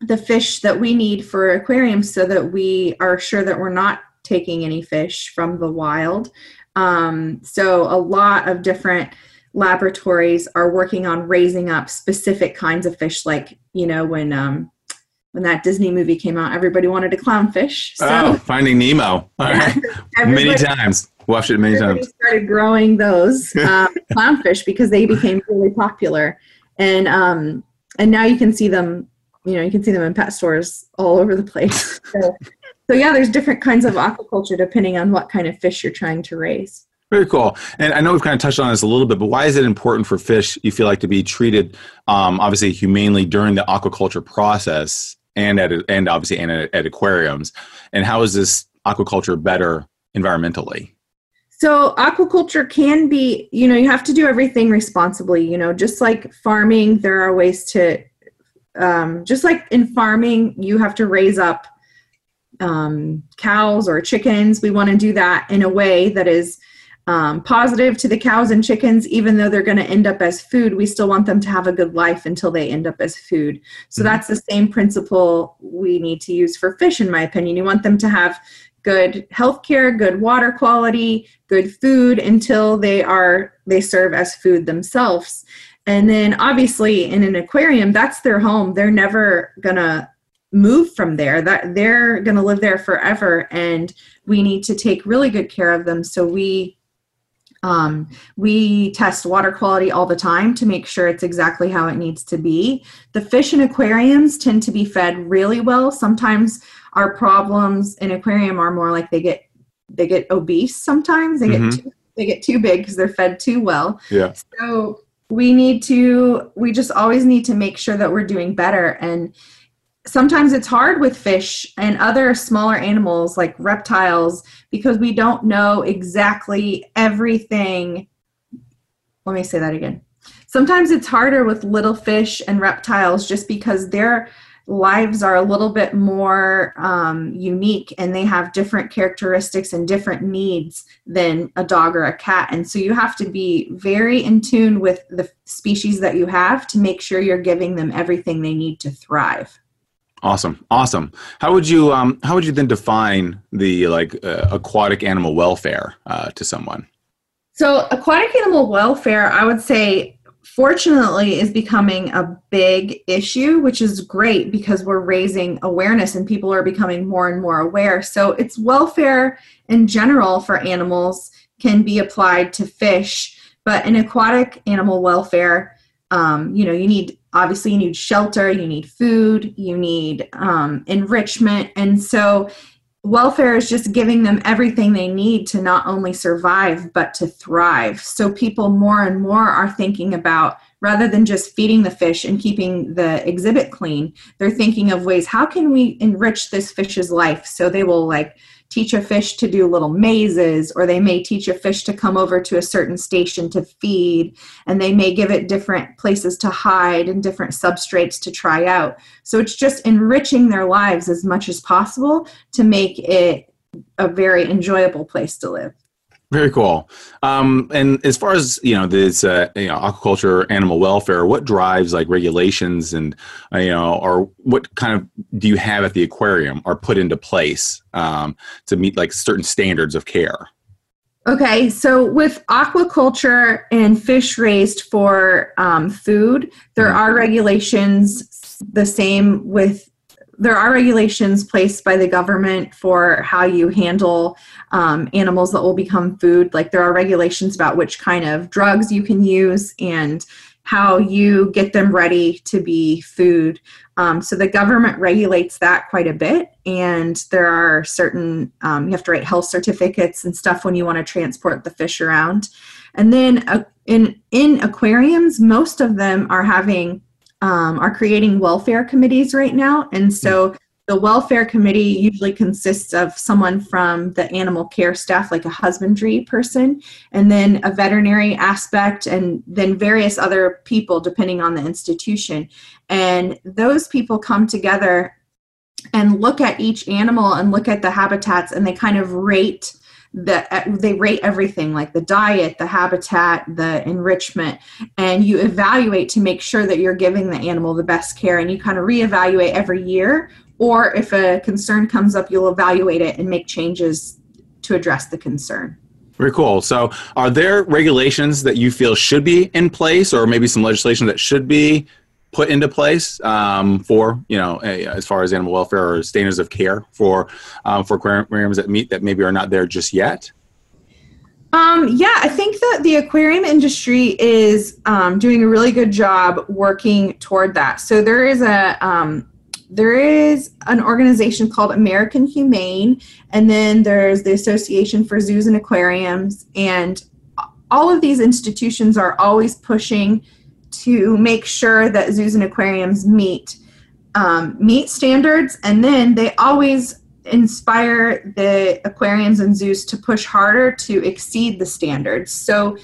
the fish that we need for aquariums so that we are sure that we're not taking any fish from the wild. Um, so a lot of different laboratories are working on raising up specific kinds of fish like you know when um when that disney movie came out everybody wanted a clownfish so oh, finding nemo. Many times. Watched it many times. started growing those um, clownfish because they became really popular. And um and now you can see them you know you can see them in pet stores all over the place. So, so yeah there's different kinds of aquaculture depending on what kind of fish you're trying to raise. Very cool. And I know we've kind of touched on this a little bit, but why is it important for fish, you feel like, to be treated um, obviously humanely during the aquaculture process and at and obviously and at, at aquariums? And how is this aquaculture better environmentally? So aquaculture can be, you know, you have to do everything responsibly. You know, just like farming, there are ways to, um, just like in farming, you have to raise up um, cows or chickens. We want to do that in a way that is um, positive to the cows and chickens, even though they're going to end up as food, we still want them to have a good life until they end up as food. So mm-hmm. that's the same principle we need to use for fish, in my opinion. You want them to have good health care, good water quality, good food until they are they serve as food themselves. And then obviously in an aquarium, that's their home. They're never gonna move from there. That they're gonna live there forever and we need to take really good care of them so we um, we test water quality all the time to make sure it's exactly how it needs to be. The fish in aquariums tend to be fed really well. Sometimes our problems in aquarium are more like they get they get obese. Sometimes they mm-hmm. get too, they get too big because they're fed too well. Yeah. So we need to we just always need to make sure that we're doing better and sometimes it's hard with fish and other smaller animals like reptiles because we don't know exactly everything. Let me say that again. Sometimes it's harder with little fish and reptiles just because they're lives are a little bit more um, unique and they have different characteristics and different needs than a dog or a cat. And so you have to be very in tune with the species that you have to make sure you're giving them everything they need to thrive. Awesome, awesome. How would you um, how would you then define the like uh, aquatic animal welfare uh, to someone? So aquatic animal welfare, I would say fortunately is becoming a big issue which is great because we're raising awareness and people are becoming more and more aware so it's welfare in general for animals can be applied to fish but in aquatic animal welfare um, you know you need obviously you need shelter you need food you need um, enrichment. And so welfare is just giving them everything they need to not only survive but to thrive. So people more and more are thinking about rather than just feeding the fish and keeping the exhibit clean they're thinking of ways how can we enrich this fish's life so they will like teach a fish to do little mazes, or they may teach a fish to come over to a certain station to feed, and they may give it different places to hide and different substrates to try out. So it's just enriching their lives as much as possible to make it a very enjoyable place to live. Very cool. Um, and as far as you know, this uh, you know, aquaculture, animal welfare. What drives like regulations and uh, you know, or what kind of do you have at the aquarium are put into place um, to meet like certain standards of care? Okay, so with aquaculture and fish raised for um, food, there mm-hmm. are regulations the same with there are regulations placed by the government for how you handle um, animals that will become food. Like there are regulations about which kind of drugs you can use and how you get them ready to be food. Um, so the government regulates that quite a bit, and there are certain um, you have to write health certificates and stuff when you want to transport the fish around. And then uh, in in aquariums, most of them are having um, are creating welfare committees right now. And so the welfare committee usually consists of someone from the animal care staff, like a husbandry person, and then a veterinary aspect, and then various other people depending on the institution. And those people come together and look at each animal and look at the habitats and they kind of rate the uh, they rate everything like the diet the habitat the enrichment and you evaluate to make sure that you're giving the animal the best care and you kind of reevaluate every year or if a concern comes up you'll evaluate it and make changes to address the concern very cool. So, are there regulations that you feel should be in place, or maybe some legislation that should be put into place um, for you know as far as animal welfare or standards of care for um, for aquariums that meet that maybe are not there just yet um, yeah, I think that the aquarium industry is um, doing a really good job working toward that. So there is a um, there is an organization called American Humane, and then there's the Association for Zoos and Aquariums, and all of these institutions are always pushing to make sure that zoos and aquariums meet um, meet standards, and then they always inspire the aquariums and zoos to push harder to exceed the standards. So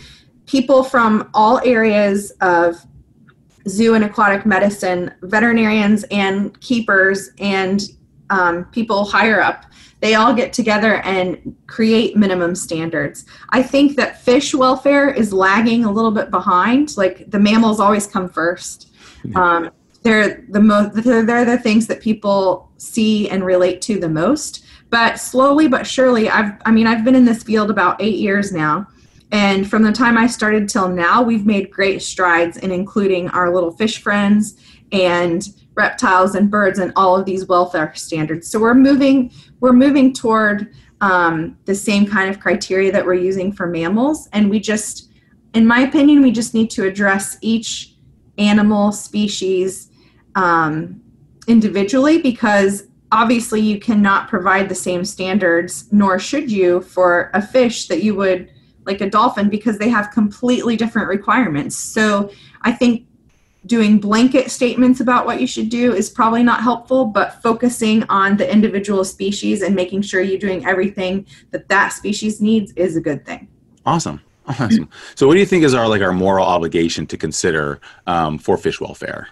people from all areas of zoo and aquatic medicine, veterinarians and keepers and um, people higher up they all get together and create minimum standards. I think that fish welfare is lagging a little bit behind. Like the mammals always come first. Um, they're the most. They're, the things that people see and relate to the most. But slowly but surely, I've. I mean, I've been in this field about eight years now. And from the time I started till now, we've made great strides in including our little fish friends and reptiles and birds and all of these welfare standards. So we're moving we're moving toward um, the same kind of criteria that we're using for mammals, and we just, in my opinion, we just need to address each animal species um, individually because obviously you cannot provide the same standards, nor should you, for a fish that you would like a dolphin because they have completely different requirements. So I think doing blanket statements about what you should do is probably not helpful, but focusing on the individual species and making sure you're doing everything that that species needs is a good thing. Awesome. Awesome. So, what do you think is our like our moral obligation to consider um, for fish welfare?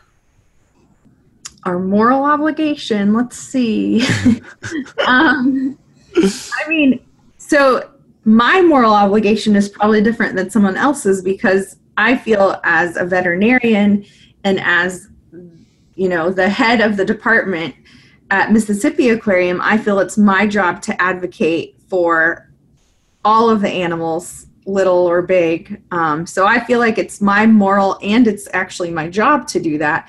our moral obligation. Let's see. um, I mean, so my moral obligation is probably different than someone else's because I feel as a veterinarian and as you know the head of the department at Mississippi Aquarium, I feel it's my job to advocate for all of the animals, little or big. Um, so I feel like it's my moral and it's actually my job to do that.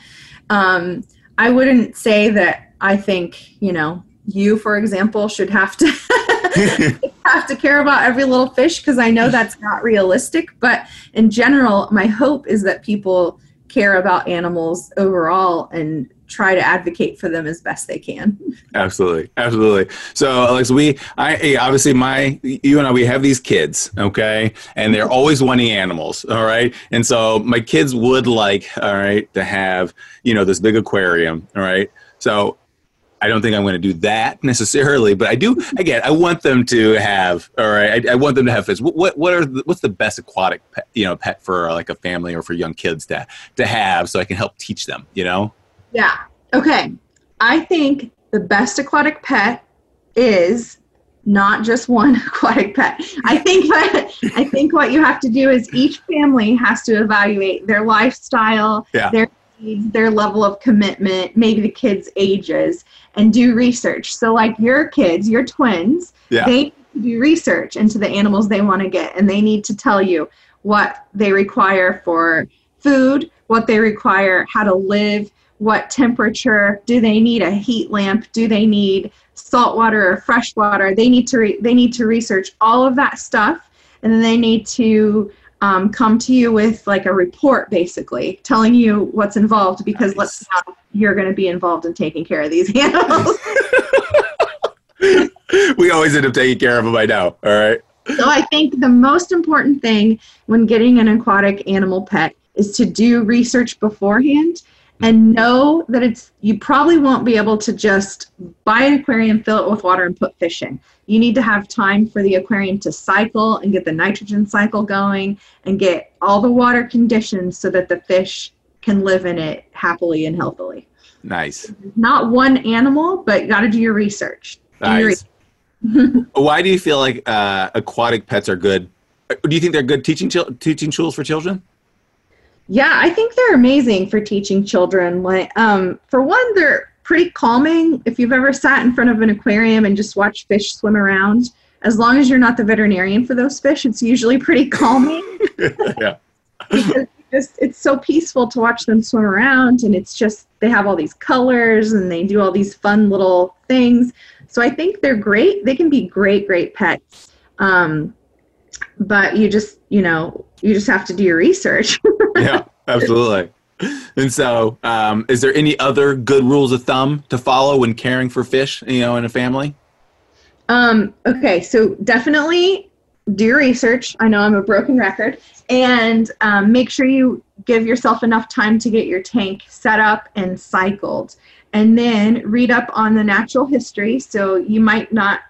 Um, I wouldn't say that I think, you know, you, for example, should have to have to care about every little fish because I know that's not realistic. But in general, my hope is that people care about animals overall and try to advocate for them as best they can. Absolutely, absolutely. So, Alex, we, I eh, obviously my, you and I, we have these kids, okay, and they're mm-hmm. always wanting animals, all right. And so my kids would like, all right, to have you know this big aquarium, all right. So I don't think I'm going to do that necessarily, but I do. Again, I want them to have. All right, I, I want them to have fish. What what are the, what's the best aquatic pet, you know pet for like a family or for young kids to to have so I can help teach them. You know. Yeah. Okay. I think the best aquatic pet is not just one aquatic pet. I think what I think what you have to do is each family has to evaluate their lifestyle, yeah. their their level of commitment, maybe the kids' ages, and do research. So, like your kids, your twins, Yeah. they do research into the animals they want to get, and they need to tell you what they require for food, what they require, how to live, what temperature, do they need a heat lamp, do they need salt water or fresh water? They need to re- they need to research all of that stuff, and then they need to um, come to you with like a report, basically telling you what's involved. Because let's Nice. you're going to be involved in taking care of these animals. we always end up taking care of them. I know. All right. So I think the most important thing when getting an aquatic animal pet is to do research beforehand and know that it's you probably won't be able to just buy an aquarium, fill it with water and put fish in. You need to have time for the aquarium to cycle and get the nitrogen cycle going and get all the water conditions so that the fish can live in it happily and healthily. Nice. Not one animal, but you got to do your research. Do your Nice. Why do you feel like uh, aquatic pets are good? Do you think they're good teaching teaching tools for children? Yeah, I think they're amazing for teaching children. Like, um, for one, they're pretty calming. If you've ever sat in front of an aquarium and just watched fish swim around, as long as you're not the veterinarian for those fish, it's usually pretty calming. yeah. because just it's so peaceful to watch them swim around, and it's just they have all these colors and they do all these fun little things. So I think they're great. They can be great, great pets. Um, but you just, you know, you just have to do your research. yeah, absolutely. And so, um, is there any other good rules of thumb to follow when caring for fish, you know, in a family? Um, okay, so definitely do your research. I know I'm a broken record. And um, make sure you give yourself enough time to get your tank set up and cycled. And then read up on the natural history. So you might not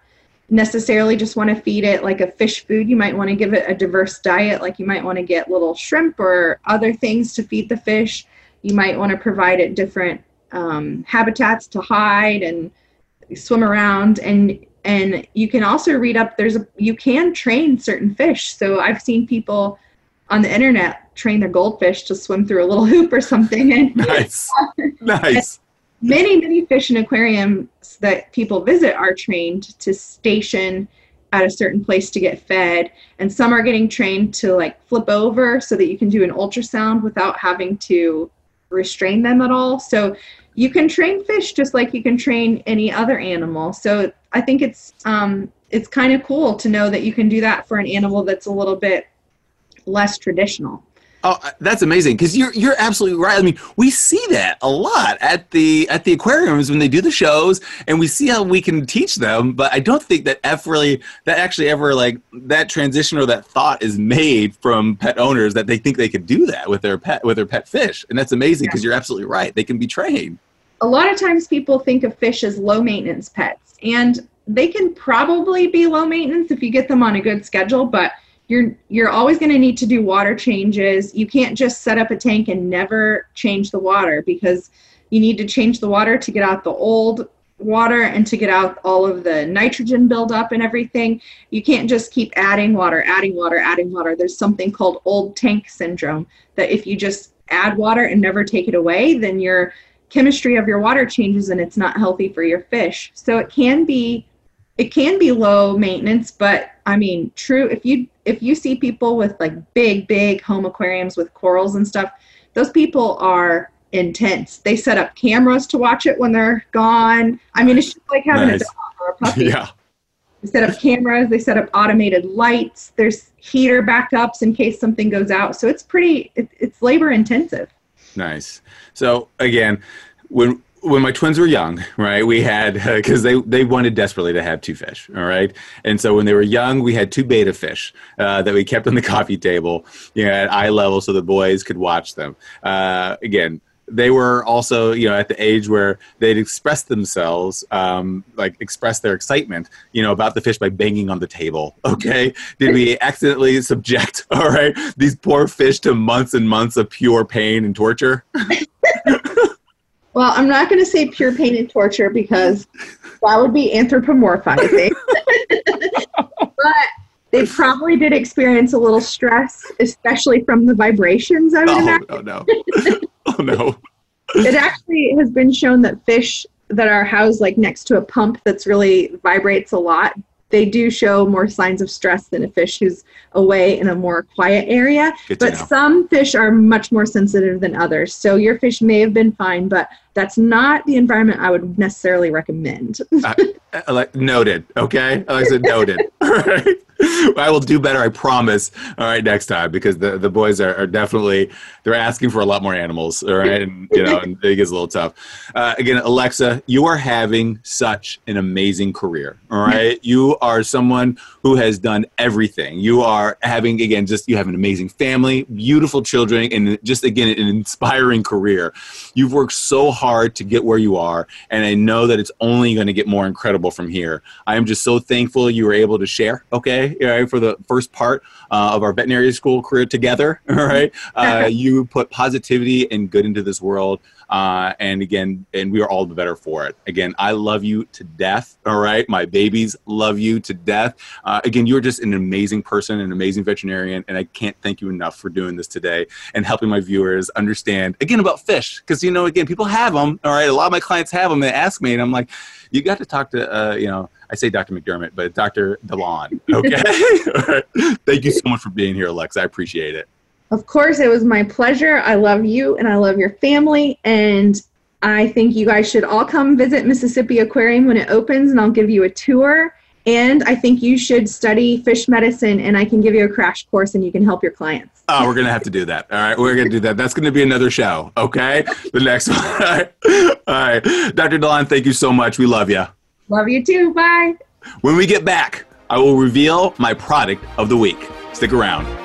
necessarily just want to feed it like a fish food. You might want to give it a diverse diet. Like you might want to get little shrimp or other things to feed the fish. You might want to provide it different um, habitats to hide and swim around and and you can also read up there's a you can train certain fish so i've seen people on the internet train their goldfish to swim through a little hoop or something and Nice. nice. Many many fish in aquariums that people visit are trained to station at a certain place to get fed. And some are getting trained to like flip over so that you can do an ultrasound without having to restrain them at all. So you can train fish just like you can train any other animal. So i think it's um, it's kind of cool to know that you can do that for an animal that's a little bit less traditional Oh, uh, that's amazing because you're you're absolutely right. I mean, we see that a lot at the at the aquariums when they do the shows, and we see how we can teach them. But I don't think that ever really that actually ever like that transition or that thought is made from pet owners that they think they could do that with their pet with their pet fish, and that's amazing because you're absolutely right. They can be trained. a lot of times people think of fish as low maintenance pets and they can probably be low maintenance if you get them on a good schedule but you're you're always going to need to do water changes you can't just set up a tank and never change the water because You need to change the water to get out the old water and to get out all of the nitrogen buildup and everything. You can't just keep adding water, adding water, adding water. There's something called old tank syndrome that if you just add water and never take it away, then your chemistry of your water changes and it's not healthy for your fish. So it can be it can be low maintenance, but I mean, true if you if you see people with like big big home aquariums with corals and stuff, those people are intense. They set up cameras to watch it when they're gone. I mean, it's just like having nice. a dog or a puppy. Yeah. They set up cameras, they set up automated lights, there's heater backups in case something goes out. So it's pretty, it, it's labor intensive. Nice. So again, when when my twins were young, right, we had because uh, they they wanted desperately to have two fish, all right, and so when they were young, we had two betta fish uh, that we kept on the coffee table, you know, at eye level, so the boys could watch them. Uh, again, they were also you know at the age where they'd express themselves um, like express their excitement you know about the fish by banging on the table okay? Did we accidentally subject all right these poor fish to months and months of pure pain and torture well i'm not going to say pure pain and torture because that would be anthropomorphizing but they probably did experience a little stress especially from the vibrations i would oh, imagine oh no oh no. it actually has been shown that fish that are housed like next to a pump that's really vibrates a lot they do show more signs of stress than a fish who's away in a more quiet area. But some fish are much more sensitive than others. So your fish may have been fine, but that's not the environment I would necessarily recommend. uh, noted. Okay, I noted. All right. I will do better, I promise. All right, next time because the, the boys are, are definitely they're asking for a lot more animals. All right, and you know, and it gets a little tough. Uh, again, Alexa, you are having such an amazing career. All right, you are someone who has done everything. You are having again, just you have an amazing family, beautiful children, and just again an inspiring career. You've worked so hard to get where you are, and I know that it's only going to get more incredible from here. I am just so thankful you were able to share. Okay right, for the first part uh, of our veterinary school career together. All right, uh, you put positivity and good into this world, uh, and again, and we are all the better for it. Again, I love you to death. All right, my babies love you to death. Uh, again, you're just an amazing person, an amazing veterinarian, and I can't thank you enough for doing this today and helping my viewers understand again about fish because you know again people have them. All right, a lot of my clients have them. They ask me, and I'm like, you got to talk to uh, you know I say Dr. McDermott, but Dr. Delaune. Okay. Thank you so much for being here, Alex. I appreciate it. Of course, it was my pleasure. I love you and I love your family. And I think you guys should all come visit Mississippi Aquarium when it opens, and I'll give you a tour. And I think you should study fish medicine, and I can give you a crash course, and you can help your clients. Oh, we're gonna have to do that. All right, we're gonna do that. That's gonna be another show. Okay, the next one. All right, all right. Dr. Delaune, thank you so much. We love you. Love you too. Bye. When we get back, I will reveal my product of the week. Stick around.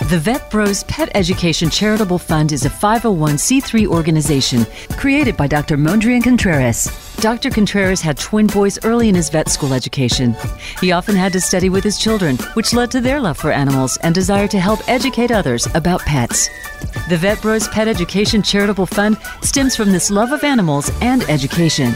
The Vet Bros Pet Education Charitable Fund is a 501c3 organization created by Dr. Mondrian Contreras. Dr. Contreras had twin boys early in his vet school education. He often had to study with his children, which led to their love for animals and desire to help educate others about pets. The Vet Bros Pet Education Charitable Fund stems from this love of animals and education.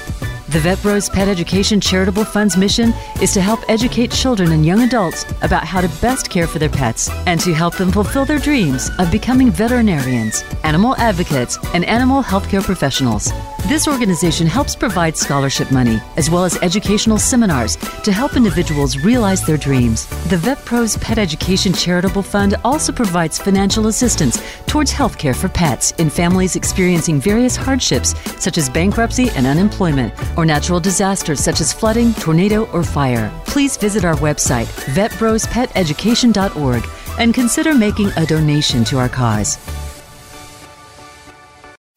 The Vet Bros Pet Education Charitable Fund's mission is to help educate children and young adults about how to best care for their pets and to help them fulfill their dreams of becoming veterinarians, animal advocates, and animal healthcare professionals. This organization helps provide scholarship money as well as educational seminars to help individuals realize their dreams. The Vet Bros Pet Education Charitable Fund also provides financial assistance towards healthcare for pets in families experiencing various hardships such as bankruptcy and unemployment or natural disasters such as flooding, tornado, or fire. Please visit our website, vetbrospeteducation.org, and consider making a donation to our cause.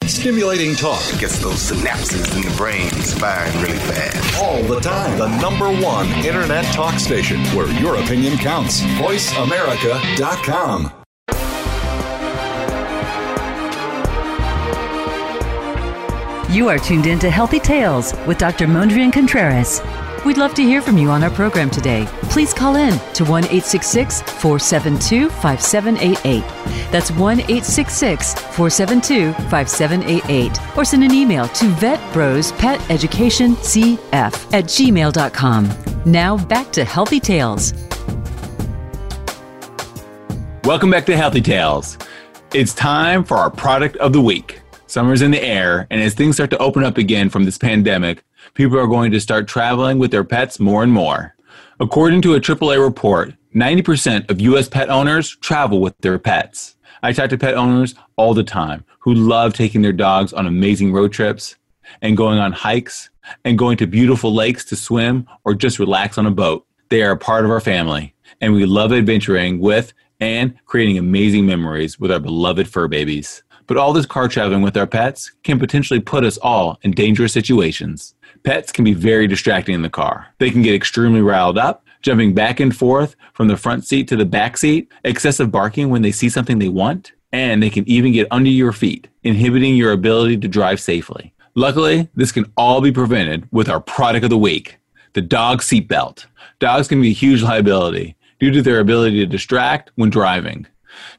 Stimulating talk it gets those synapses in the brain firing really fast. All the time. The number one internet talk station where your opinion counts. VoiceAmerica.com. You are tuned in to Healthy Tales with Dr. Mondrian Contreras. We'd love to hear from you on our program today. Please call in to 1 866 472 5788. That's 1 866 472 5788. Or send an email to vetbrospetEducationCF at gmail.com. Now back to Healthy Tales. Welcome back to Healthy Tales. It's time for our product of the week. Summer's in the air, and as things start to open up again from this pandemic, people are going to start traveling with their pets more and more. According to a AAA report, 90% of U.S. pet owners travel with their pets. I talk to pet owners all the time who love taking their dogs on amazing road trips and going on hikes and going to beautiful lakes to swim or just relax on a boat. They are a part of our family, and we love adventuring with and creating amazing memories with our beloved fur babies. But all this car traveling with our pets can potentially put us all in dangerous situations. Pets can be very distracting in the car. They can get extremely riled up, jumping back and forth from the front seat to the back seat, excessive barking when they see something they want, and they can even get under your feet, inhibiting your ability to drive safely. Luckily, this can all be prevented with our product of the week the dog seatbelt. Dogs can be a huge liability due to their ability to distract when driving.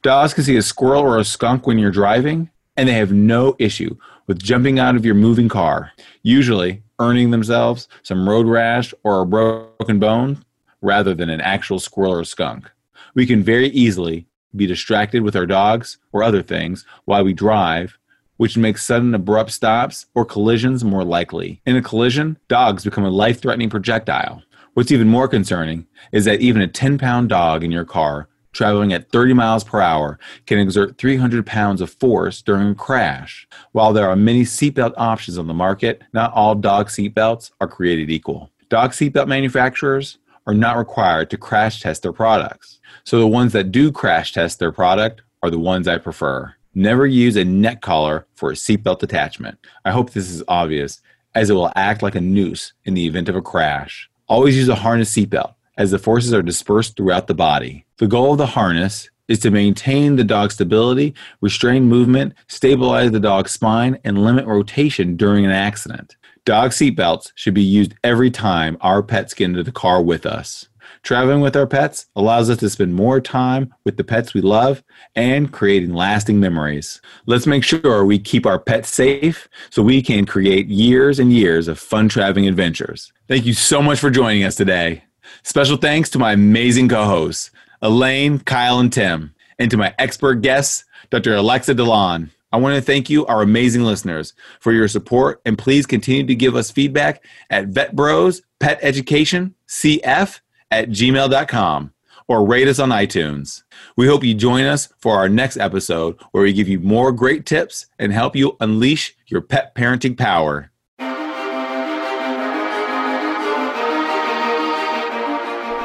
Dogs can see a squirrel or a skunk when you're driving, and they have no issue with jumping out of your moving car, usually earning themselves some road rash or a broken bone rather than an actual squirrel or skunk. We can very easily be distracted with our dogs or other things while we drive, which makes sudden abrupt stops or collisions more likely. In a collision, dogs become a life threatening projectile. What's even more concerning is that even a 10 pound dog in your car traveling at 30 miles per hour can exert 300 pounds of force during a crash. While there are many seatbelt options on the market, not all dog seatbelts are created equal. Dog seatbelt manufacturers are not required to crash test their products. So the ones that do crash test their product are the ones I prefer. Never use a neck collar for a seatbelt attachment. I hope this is obvious, as it will act like a noose in the event of a crash. Always use a harness seatbelt, as the forces are dispersed throughout the body. The goal of the harness is to maintain the dog's stability, restrain movement, stabilize the dog's spine, and limit rotation during an accident. Dog seatbelts should be used every time our pets get into the car with us. Traveling with our pets allows us to spend more time with the pets we love and creating lasting memories. Let's make sure we keep our pets safe so we can create years and years of fun traveling adventures. Thank you so much for joining us today. Special thanks to my amazing co hosts, Elaine, Kyle, and Tim, and to my expert guests, Dr. Alexa Delaune. I want to thank you, our amazing listeners, for your support, and please continue to give us feedback at VetBros Pet Education CF at gmail.com or rate us on iTunes. We hope you join us for our next episode where we give you more great tips and help you unleash your pet parenting power.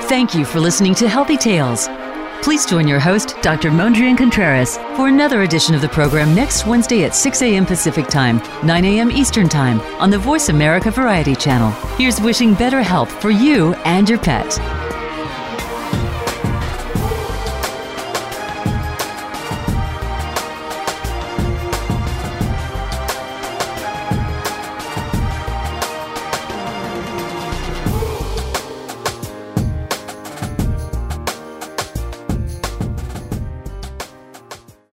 Thank you for listening to Healthy Tails. Please join your host, Dr. Mondrian Contreras, for another edition of the program next Wednesday at 6 a.m. Pacific Time, 9 a.m. Eastern Time on the Voice America Variety Channel. Here's wishing better health for you and your pet.